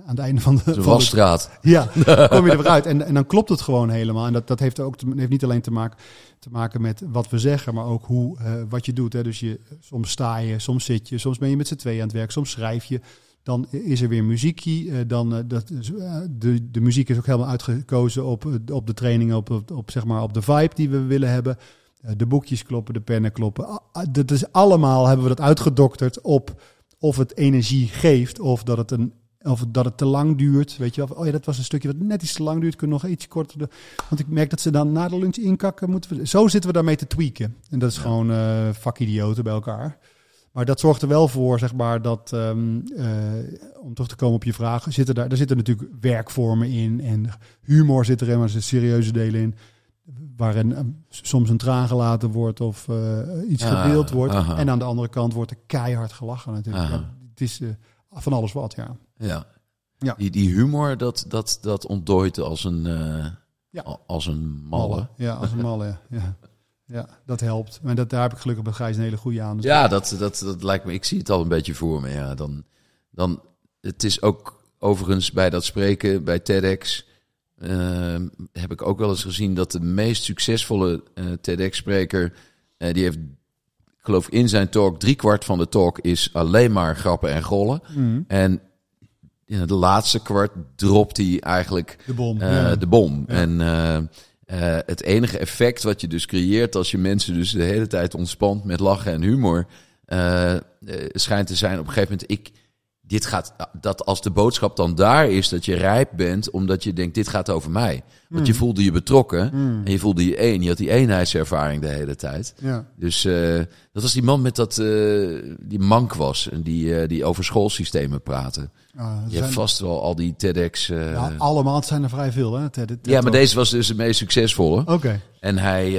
het einde van de... De wasstraat. Ja, kom je er weer uit. En, en dan klopt het gewoon helemaal. En dat, dat heeft ook te, heeft niet alleen te maken, te maken met wat we zeggen, maar ook hoe, uh, wat je doet. Hè. Dus je, soms sta je, soms zit je, soms ben je met z'n tweeën aan het werk, soms schrijf je. Dan is er weer muziekje. Uh, dan, uh, dat, de, de muziek is ook helemaal uitgekozen op, op de training, op, op, op, zeg maar, op de vibe die we willen hebben. De boekjes kloppen, de pennen kloppen. Dat is allemaal hebben we dat uitgedokterd op of het energie geeft of dat het een of dat het te lang duurt. Weet je wel, oh ja, dat was een stukje wat net iets te lang duurt. Kunnen nog iets korter. De, want ik merk dat ze dan na de lunch inkakken. Moeten we, zo zitten we daarmee te tweaken. En dat is ja. gewoon uh, vakidioten bij elkaar. Maar dat zorgt er wel voor, zeg maar, dat um, uh, om terug te komen op je vraag, zitten daar, daar zitten natuurlijk werkvormen in en humor zit erin, maar er zitten serieuze delen in waarin uh, soms een traan gelaten wordt of uh, iets ah, gedeeld wordt. Aha. En aan de andere kant wordt er keihard gelachen natuurlijk. Ja, het is uh, van alles wat, ja. Ja. ja. Die, die humor, dat, dat, dat ontdooit als een, ja. als een malle. malle. Ja, als een malle, ja. Ja, dat helpt. Maar dat, daar heb ik gelukkig bij Gijs een hele goede aan. Dus ja, dat, dat, dat lijkt me... Ik zie het al een beetje voor me. Ja, dan, dan, het is ook overigens bij dat spreken, bij TEDx ehm, heb ik ook wel eens gezien dat de meest succesvolle eh, TEDx-spreker, eh, die heeft, ik geloof in zijn talk, driekwart van de talk is alleen maar grappen en gollen. Mhm. En in het laatste kwart dropt hij eigenlijk De bom. eh, ja. de bom. Ja. En het enige effect wat je dus creëert als je mensen dus de hele tijd ontspant met lachen en humor, schijnt te zijn op een gegeven moment, ik, dit gaat, dat als de boodschap dan daar is dat je rijp bent, omdat je denkt, dit gaat over mij. Want je voelde je betrokken Mm. en je voelde je één. Je had die eenheidservaring de hele tijd. Ja. Dus eh, dat was die man met dat, eh, die mank was en die, eh, die over schoolsystemen praatte. Ah, Je hebt vast wel al die TEDx... ja, allemaal, het zijn er vrij veel. Hè? TED- TED ja, maar deze was dus de meest succesvolle. Oké. En hij,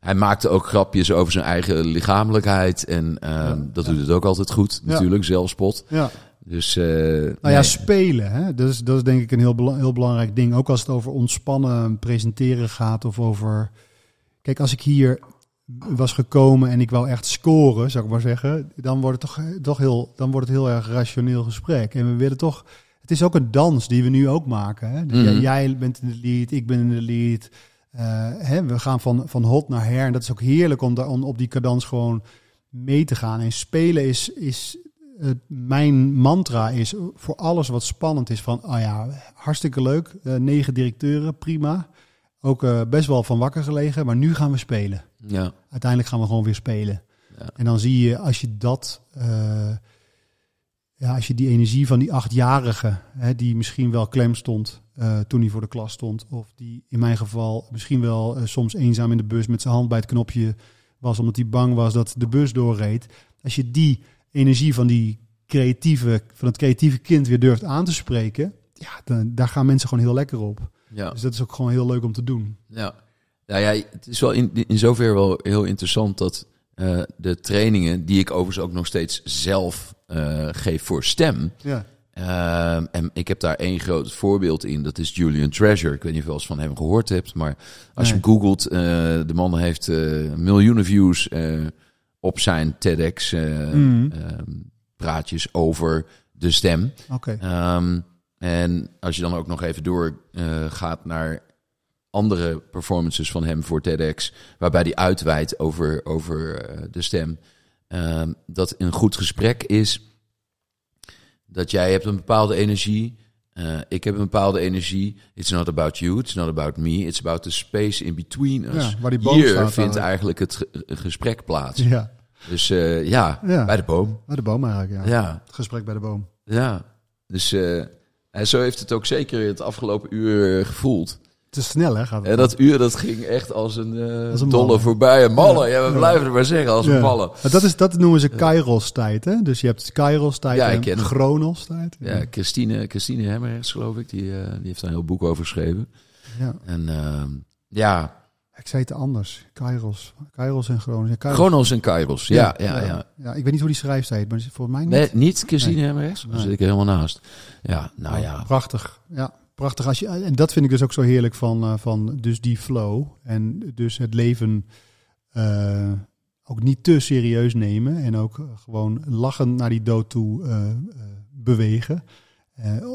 hij maakte ook grapjes over zijn eigen lichamelijkheid. En eh, Ja, dat ja. doet het ook altijd goed, natuurlijk, zelfspot. Ja. Dus, eh, Nou ja, nee. spelen. Hè? Dat, is, dat is denk ik een heel, bela- heel belangrijk ding. Ook als het over ontspannen presenteren gaat of over... Kijk, als ik hier was gekomen en ik wou echt scoren, zou ik maar zeggen, dan wordt het toch, toch heel, dan wordt het heel erg rationeel gesprek. En we willen toch... Het is ook een dans die we nu ook maken. Hè? Dus Mhm. jij, jij bent in de lead, ik ben in de lead. Eh, hè, we gaan van, van hot naar her. En dat is ook heerlijk om, daar, om op die cadans gewoon mee te gaan. En spelen is, is mijn mantra is voor alles wat spannend is van, oh ja, hartstikke leuk, eh, negen directeuren, prima. Ook eh, best wel van wakker gelegen, maar nu gaan we spelen. ja, Uiteindelijk gaan we gewoon weer spelen. Ja. En dan zie je, als je dat, eh, ja, als je die energie van die achtjarige, hè, die misschien wel klem stond toen hij voor de klas stond, of die in mijn geval misschien wel soms eenzaam in de bus met zijn hand bij het knopje was, omdat hij bang was dat de bus doorreed. Als je die energie van die creatieve, van het creatieve kind weer durft aan te spreken, ja, dan, daar gaan mensen gewoon heel lekker op. ja. Dus dat is ook gewoon heel leuk om te doen. Ja, nou ja, het is wel in, in zover wel heel interessant dat eh, de trainingen, die ik overigens ook nog steeds zelf eh, geef voor stem. Ja, eh, en ik heb daar één groot voorbeeld in, dat is Julian Treasure. Ik weet niet of je wel eens van hem gehoord hebt, maar als je hem googelt, de man heeft miljoenen views op zijn TEDx eh, Mhm. ehm, praatjes over de stem. oké. Ehm, en als je dan ook nog even door eh, gaat naar andere performances van hem voor TEDx, waarbij hij uitweidt over, over eh, de stem, ehm, dat een goed gesprek is dat jij hebt een bepaalde energie, eh, ik heb een bepaalde energie. It's not about you, it's not about me, it's about the space in between us. Ja, waar die boom Hier staat vindt eigenlijk. het ge- gesprek plaats. Ja, Dus eh, ja, Ja. bij de boom. bij de boom eigenlijk, ja. Ja, Het gesprek bij de boom. ja. Dus eh, en zo heeft het ook zeker het afgelopen uur gevoeld. Is snel, hè? Gaat En dat uur dat ging echt als een, Als een dolle voorbij. Een malle, ja, we Ja. blijven het maar zeggen, als Ja. een. Maar Dat, is, dat noemen ze Kairos-tijd, hè? Dus je hebt Kairos-tijd Ja, en. Chronos-tijd. Ja, Christine, Christine Hemmers, geloof ik, die, eh, die heeft daar een heel boek over geschreven. Ja. En ehm, ja, Ik zei het anders. Kairos. Kairos en Chronos. Ja, Kairos. Chronos en Kairos. Ja, ja, ja. ja. ik weet niet hoe die schrijft maar volgens mij niet. Nee, niet Christine? Daar Nee. zit ik er helemaal naast. Ja, nou Oh, ja. Prachtig. Ja, prachtig. Als je, en dat vind ik dus ook zo heerlijk van, eh, van dus die flow. En dus het leven eh, ook niet te serieus nemen. En ook gewoon lachen naar die dood toe eh, bewegen.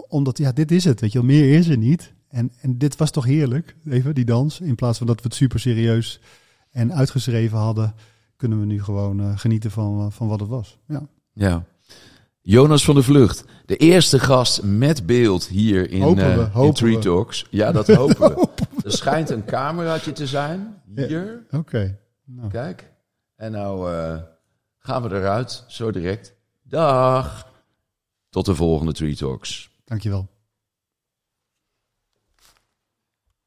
Omdat, ja, dit is het, weet je. Meer is er niet. En, en dit was toch heerlijk, even, die dans. In plaats van dat we het super serieus en uitgeschreven hadden... kunnen we nu gewoon genieten van, van wat het was. Ja. ja. Jonas van de Vlucht, de eerste gast met beeld hier in, Hopen we, eh, in Tree we. Talks. Ja, dat hopen we. Er schijnt een cameraatje te zijn, hier. Oké. Nou, Kijk. En nou eh, gaan we eruit, zo direct. Dag. Tot de volgende Tree Talks. dankjewel.